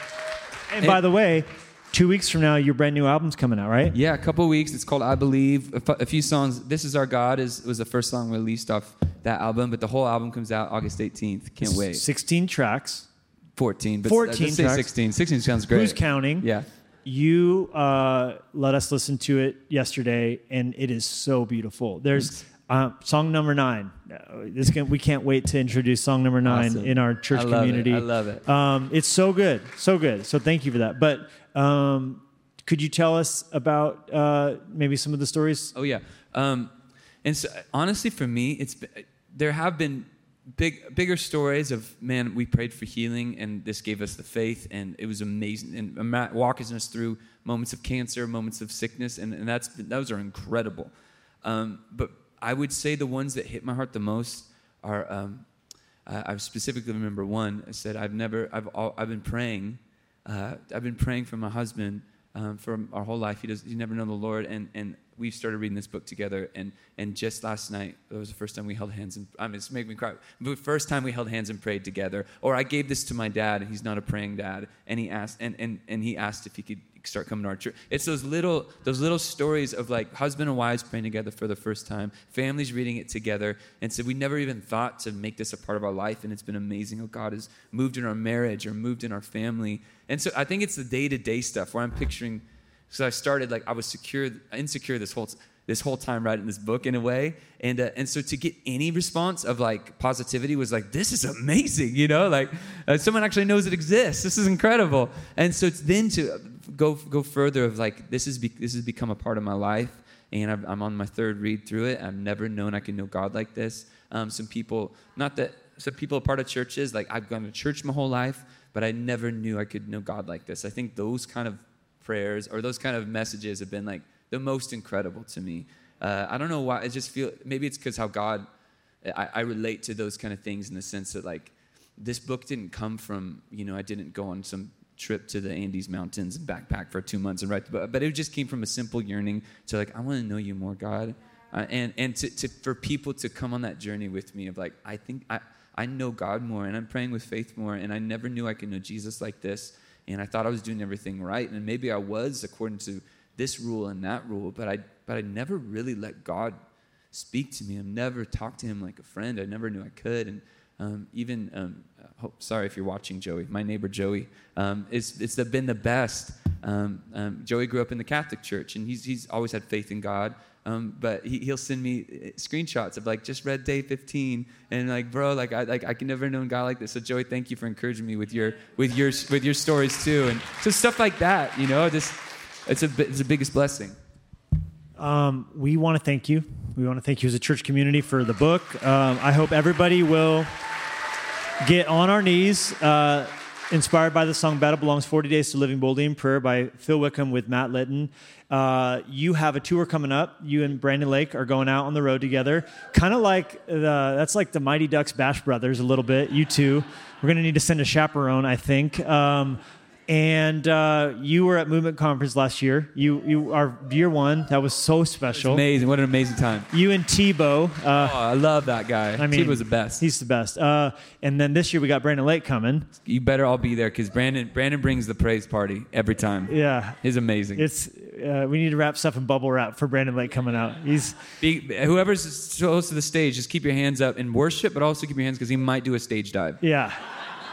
and by the way, two weeks from now, your brand new album's coming out, right? Yeah, a couple weeks. It's called I Believe. A, few songs. This Is Our God is was the first song released off that album, but the whole album comes out August 18th. Can't wait. 16 tracks. 14. But 14 say tracks. 16. 16 sounds great. Who's counting? Yeah. You uh, let us listen to it yesterday, and it is so beautiful. There's uh, song number nine. This can, we can't wait to introduce song number nine Awesome. in our church I love it. community. I love it. Um, it's so good, so good. So thank you for that. But um, could you tell us about uh, maybe some of the stories? Oh yeah. Um, and so, honestly, for me, it's there have been big bigger stories of man. We prayed for healing, and this gave us the faith, and it was amazing. And Matt walking us through moments of cancer, moments of sickness, and, and that's those are incredible. Um, but I would say the ones that hit my heart the most are. Um, I, I specifically remember one. I said, "I've never. I've. I've been praying. Uh, I've been praying for my husband." um, for our whole life. He does. He never known the Lord, and and we've started reading this book together. And and just last night, it was the first time we held hands. And I mean, it's making me cry. The first time we held hands and prayed together. Or I gave this to my dad, and he's not a praying dad. And he asked, and and and he asked if he could start coming to our church. It's those little those little stories of like husband and wives praying together for the first time, families reading it together, and so we never even thought to make this a part of our life, and it's been amazing how God has moved in our marriage or moved in our family. And so I think it's the day to day stuff where I'm picturing. So I started like I was secure, insecure this whole this whole time writing this book in a way, and uh, and so to get any response of like positivity was like this is amazing, you know, like uh, someone actually knows it exists. This is incredible, and so it's then to go go further of like this is be, this has become a part of my life, and i am on my third read through it. I've never known I could know God like this. Um, some people, not that some people are part of churches, like I've gone to church my whole life, but I never knew I could know God like this. I think those kind of prayers or those kind of messages have been like the most incredible to me. Uh, I don't know why. I just feel maybe it's because how God. I, I relate to those kind of things in the sense that like this book didn't come from you know I didn't go on some trip to the Andes Mountains and backpack for two months and write the book. But it just came from a simple yearning to like, I want to know you more, God. Uh, and and to, to, for people to come on that journey with me of like, I think I, I know God more and I'm praying with faith more and I never knew I could know Jesus like this. And I thought I was doing everything right. And maybe I was according to this rule and that rule, but I, but I never really let God speak to me. I never talked to him like a friend. I never knew I could. And um, even um, oh, sorry if you're watching Joey, my neighbor Joey, um, it's, it's been the best. Um, um, Joey grew up in the Catholic Church, and he's, he's always had faith in God. Um, but he, will send me uh, screenshots of like just read day 15 and like bro like I like I can never known God like this so Joey thank you for encouraging me with your with your with your stories too and so stuff like that you know just it's a it's the biggest blessing um, we want to thank you we want to thank you as a church community for the book um, I hope everybody will get on our knees. Uh, inspired by the song Battle Belongs 40 Days to Living Boldly in Prayer by Phil Wickham with Matt Litton. Uh, you have a tour coming up. You and Brandon Lake are going out on the road together. Kind of like the, that's like the Mighty Ducks Bash Brothers a little bit. You two. We're going to need to send a chaperone, I think. Um, and uh, you were at Movement Conference last year. You you are year one. That was so special. amazing! What an amazing time. You and Tebow. Uh, oh, I love that guy. I mean, Tebow's the best. He's the best. Uh, and then this year we got Brandon Lake coming. You better all be there because Brandon Brandon brings the praise party every time. Yeah, he's amazing. It's uh, we need to wrap stuff in bubble wrap for Brandon Lake coming out. He's be, whoever's close to the stage. Just keep your hands up in worship, but also keep your hands because he might do a stage dive. Yeah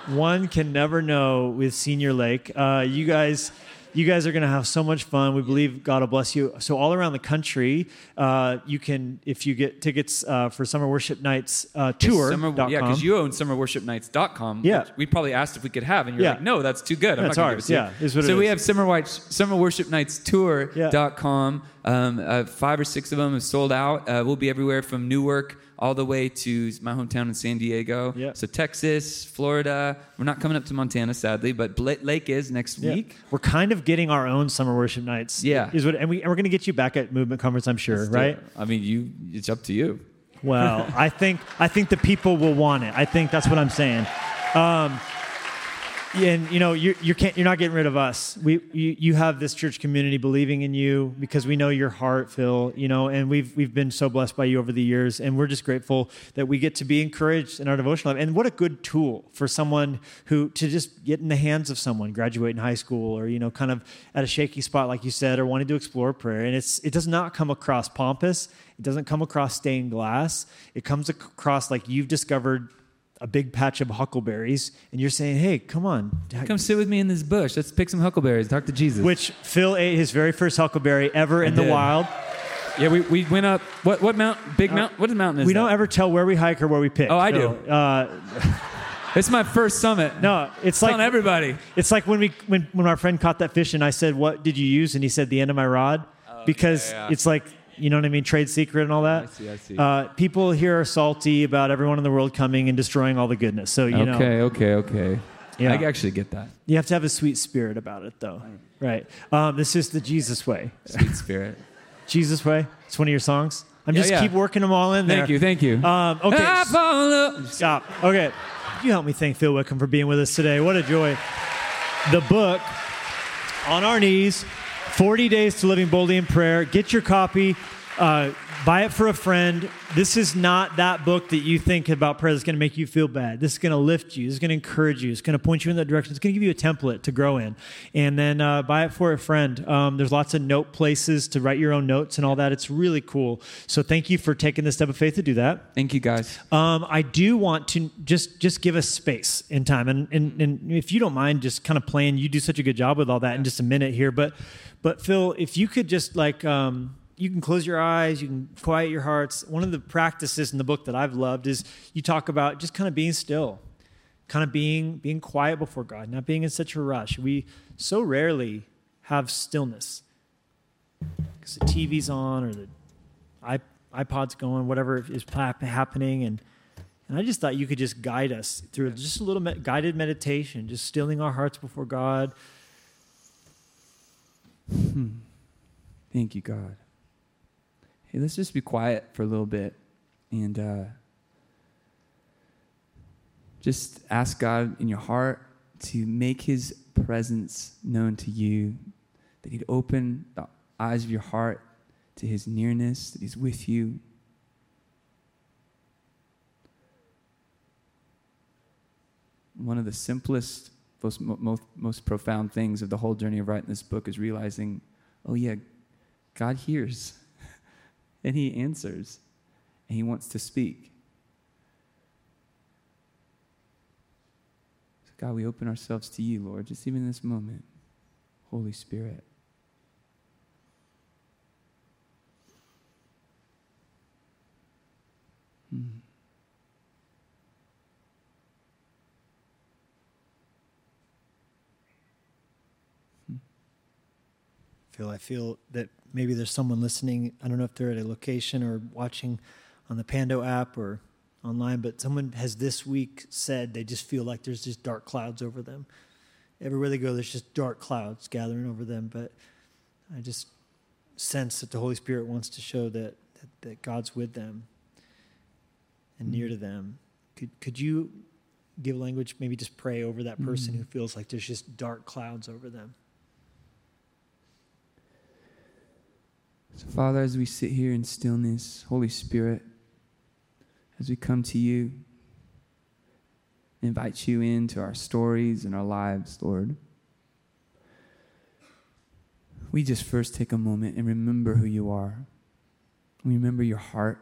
one can never know with Senior Lake. Uh, you guys you guys are going to have so much fun. We believe God will bless you. So all around the country, uh, you can, if you get tickets uh, for Summer Worship Nights uh, tour. Summer, yeah, because you own summerworshipnights.com. Yeah. we probably asked if we could have, and you're yeah. like, no, that's too good. I'm that's not ours. Yeah, so we have Summer, Summer Worship Nights tour.com. Yeah. Um, uh, five or six of them have sold out. Uh, we'll be everywhere from Newark all the way to my hometown in San Diego. Yeah. So Texas, Florida. We're not coming up to Montana, sadly, but Lake is next week. We're kind of getting our own summer worship nights. Yeah. Is what, and, we, and we're going to get you back at Movement Conference, I'm sure, Let's right? I mean, you. It's up to you. Well, I think I think the people will want it. I think that's what I'm saying. Um, and you know you you can't you're not getting rid of us. We you, you have this church community believing in you because we know your heart, Phil. You know, and we've we've been so blessed by you over the years, and we're just grateful that we get to be encouraged in our devotional life. And what a good tool for someone who to just get in the hands of someone graduating high school or you know kind of at a shaky spot like you said or wanting to explore prayer. And it's it does not come across pompous. It doesn't come across stained glass. It comes across like you've discovered a big patch of huckleberries, and you're saying, "Hey, come on, come sit with me in this bush. Let's pick some huckleberries. Talk to Jesus." Which Phil ate his very first huckleberry ever I in did. the wild. Yeah, we, we went up. What what mount? Big uh, mount. What mountain is We that? don't ever tell where we hike or where we pick. Oh, I so, do. Uh, <laughs> it's my first summit. No, it's like everybody. It's like when we when when our friend caught that fish, and I said, "What did you use?" And he said, "The end of my rod," oh, because yeah, yeah. it's like you know what I mean? Trade secret and all that. I see, I see. Uh, people here are salty about everyone in the world coming and destroying all the goodness. So, you okay, know. Okay, okay, okay. Yeah. I actually get that. You have to have a sweet spirit about it, though. Right. Um, this is the Jesus way. Sweet spirit. <laughs> Jesus way. It's one of your songs. I'm just yeah, yeah. keep working them all in there. Thank you, thank you. Um, okay. Stop. Okay. You help me thank Phil Wickham for being with us today. What a joy. The book, On Our Knees, 40 Days to Living Boldly in Prayer. Get your copy. Uh, buy it for a friend. This is not that book that you think about prayer that's going to make you feel bad. This is going to lift you. This is going to encourage you. It's going to point you in that direction. It's going to give you a template to grow in. And then uh, buy it for a friend. Um, there's lots of note places to write your own notes and all that. It's really cool. So thank you for taking the step of faith to do that. Thank you, guys. Um, I do want to just just give us space in time, and, and and if you don't mind, just kind of playing. You do such a good job with all that in just a minute here, but but Phil, if you could just like. Um, you can close your eyes, you can quiet your hearts. One of the practices in the book that I've loved is you talk about just kind of being still, kind of being being quiet before God, not being in such a rush. We so rarely have stillness because the TV's on or the iPod's going, whatever is happening, and and I just thought you could just guide us through just a little me- guided meditation, just stilling our hearts before God. Hmm. Thank you, God hey, let's just be quiet for a little bit and uh, just ask God in your heart to make his presence known to you, that he'd open the eyes of your heart to his nearness, that he's with you. One of the simplest, most, most, most profound things of the whole journey of writing this book is realizing, oh, yeah, God hears and he answers and he wants to speak. So, God, we open ourselves to you, Lord, just even in this moment. Holy Spirit. Hmm. Phil, I feel that maybe there's someone listening. I don't know if they're at a location or watching on the Pando app or online, but someone has this week said they just feel like there's just dark clouds over them. Everywhere they go, there's just dark clouds gathering over them. But I just sense that the Holy Spirit wants to show that, that, that God's with them and near to them. Could, could you give language, maybe just pray over that person mm-hmm. who feels like there's just dark clouds over them? So, Father, as we sit here in stillness, Holy Spirit, as we come to you, invite you into our stories and our lives, Lord. We just first take a moment and remember who you are. We remember your heart.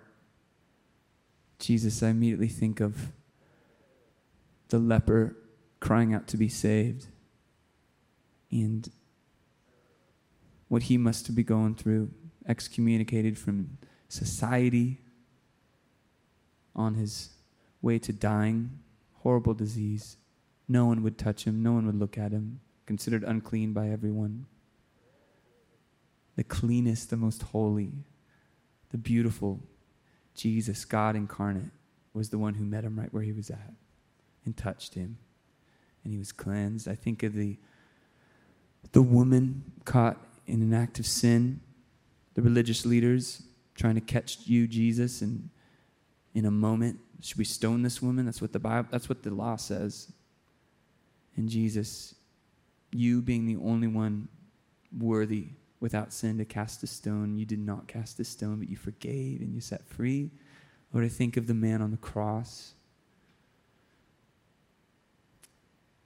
Jesus, I immediately think of the leper crying out to be saved and what he must be going through excommunicated from society on his way to dying, horrible disease. No one would touch him, no one would look at him, considered unclean by everyone. The cleanest, the most holy, the beautiful Jesus, God incarnate, was the one who met him right where he was at and touched him. And he was cleansed. I think of the, the woman caught in an act of sin the religious leaders trying to catch you, Jesus, and in a moment, should we stone this woman? That's what the Bible, that's what the law says. And Jesus, you being the only one worthy without sin to cast a stone, you did not cast a stone, but you forgave and you set free. Lord, I think of the man on the cross,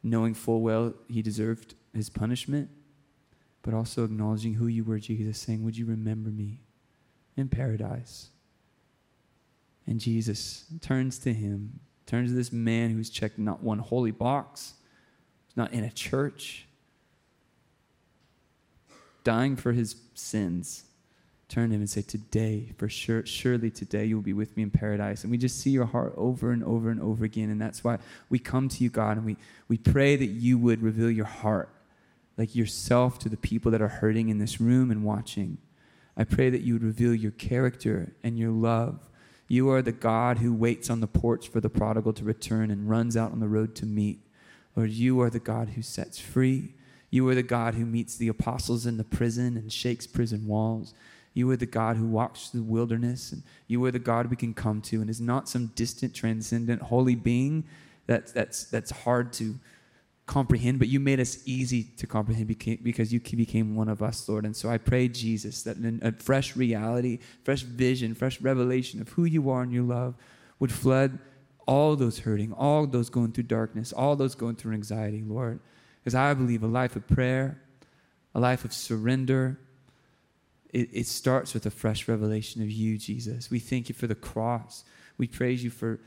knowing full well he deserved his punishment but also acknowledging who you were, Jesus, saying, Would you remember me in paradise? And Jesus turns to him, turns to this man who's checked not one holy box, not in a church, dying for his sins. Turn to him and say, Today, for sure, surely today you will be with me in paradise. And we just see your heart over and over and over again. And that's why we come to you, God, and we, we pray that you would reveal your heart like yourself to the people that are hurting in this room and watching. I pray that you would reveal your character and your love. You are the God who waits on the porch for the prodigal to return and runs out on the road to meet. Lord, you are the God who sets free. You are the God who meets the apostles in the prison and shakes prison walls. You are the God who walks through the wilderness, and you are the God we can come to, and is not some distant, transcendent, holy being that, that's, that's hard to comprehend, but you made us easy to comprehend because you became one of us, Lord. And so I pray, Jesus, that a fresh reality, fresh vision, fresh revelation of who you are and your love would flood all those hurting, all those going through darkness, all those going through anxiety, Lord. Because I believe a life of prayer, a life of surrender, it, it starts with a fresh revelation of you, Jesus. We thank you for the cross. We praise you for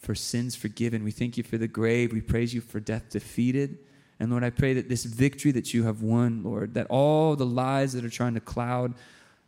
for sins forgiven. We thank you for the grave. We praise you for death defeated. And Lord, I pray that this victory that you have won, Lord, that all the lies that are trying to cloud,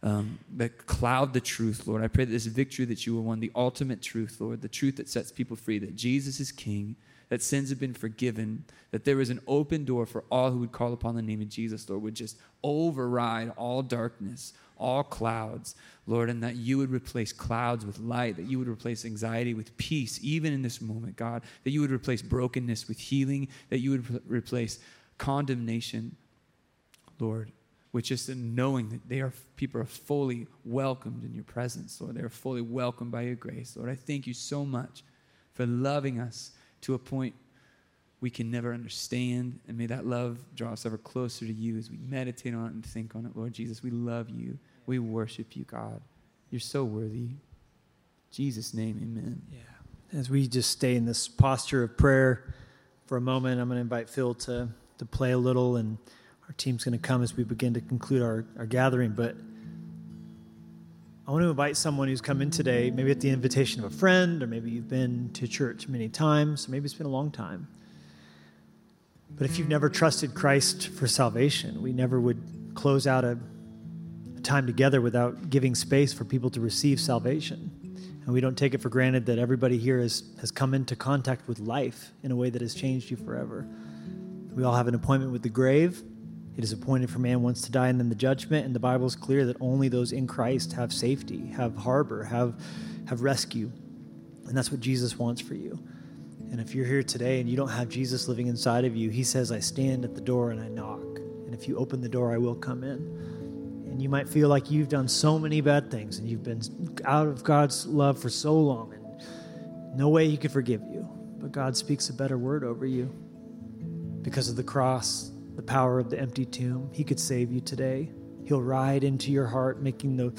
um, that cloud the truth, Lord, I pray that this victory that you have won, the ultimate truth, Lord, the truth that sets people free, that Jesus is King, that sins have been forgiven, that there is an open door for all who would call upon the name of Jesus, Lord, would just override all darkness, all clouds, Lord, and that you would replace clouds with light, that you would replace anxiety with peace, even in this moment, God, that you would replace brokenness with healing, that you would re- replace condemnation, Lord, with just knowing that they are people are fully welcomed in your presence, Lord. They are fully welcomed by your grace. Lord, I thank you so much for loving us to a point we can never understand. And may that love draw us ever closer to you as we meditate on it and think on it, Lord Jesus. We love you. We worship you, God. You're so worthy. In Jesus' name, amen. Yeah. As we just stay in this posture of prayer for a moment, I'm going to invite Phil to, to play a little, and our team's going to come as we begin to conclude our, our gathering. But I want to invite someone who's come in today, maybe at the invitation of a friend, or maybe you've been to church many times, or maybe it's been a long time. But if you've never trusted Christ for salvation, we never would close out a time together without giving space for people to receive salvation. And we don't take it for granted that everybody here is, has come into contact with life in a way that has changed you forever. We all have an appointment with the grave. It is appointed for man once to die and then the judgment. And the Bible is clear that only those in Christ have safety, have harbor, have, have rescue. And that's what Jesus wants for you. And if you're here today and you don't have Jesus living inside of you, he says, I stand at the door and I knock. And if you open the door, I will come in. And you might feel like you've done so many bad things and you've been out of God's love for so long and no way He could forgive you. But God speaks a better word over you. Because of the cross, the power of the empty tomb, He could save you today. He'll ride into your heart, making the,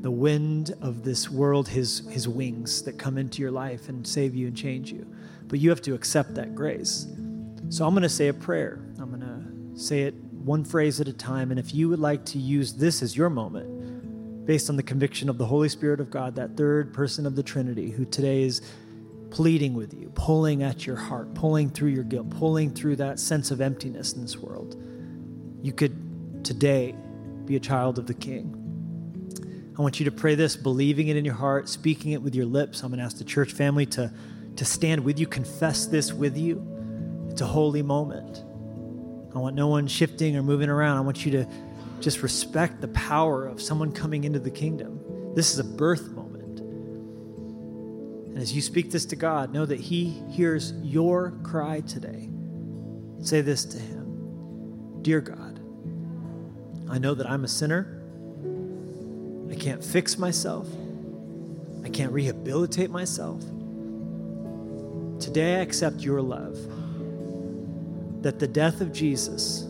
the wind of this world his, his wings that come into your life and save you and change you. But you have to accept that grace. So I'm going to say a prayer. I'm going to say it one phrase at a time. And if you would like to use this as your moment, based on the conviction of the Holy Spirit of God, that third person of the Trinity, who today is pleading with you, pulling at your heart, pulling through your guilt, pulling through that sense of emptiness in this world, you could today be a child of the King. I want you to pray this, believing it in your heart, speaking it with your lips. I'm going to ask the church family to, to stand with you, confess this with you. It's a holy moment. I want no one shifting or moving around. I want you to just respect the power of someone coming into the kingdom. This is a birth moment. And as you speak this to God, know that He hears your cry today. Say this to Him Dear God, I know that I'm a sinner. I can't fix myself. I can't rehabilitate myself. Today I accept your love that the death of Jesus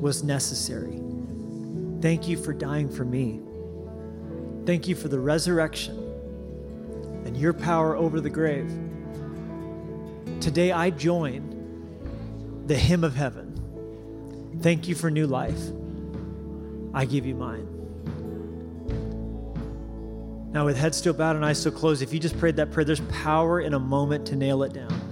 was necessary. Thank you for dying for me. Thank you for the resurrection and your power over the grave. Today I join the hymn of heaven. Thank you for new life. I give you mine. Now, with head still bowed and eyes still closed, if you just prayed that prayer, there's power in a moment to nail it down.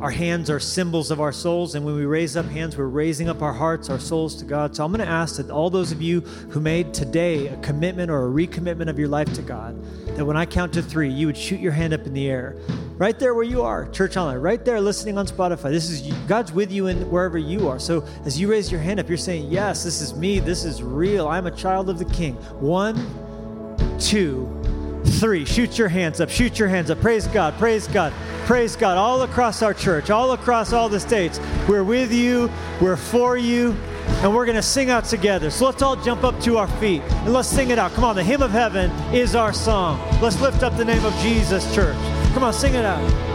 Our hands are symbols of our souls, and when we raise up hands, we're raising up our hearts, our souls to God. So I'm going to ask that all those of you who made today a commitment or a recommitment of your life to God, that when I count to three, you would shoot your hand up in the air. Right there where you are, Church Online, right there listening on Spotify. This is God's with you in wherever you are. So as you raise your hand up, you're saying, Yes, this is me. This is real. I'm a child of the King. One, two, three. Shoot your hands up. Shoot your hands up. Praise God. Praise God. Praise God. All across our church, all across all the states. We're with you. We're for you. And we're going to sing out together. So let's all jump up to our feet and let's sing it out. Come on. The hymn of heaven is our song. Let's lift up the name of Jesus, church. Come on, sing it out.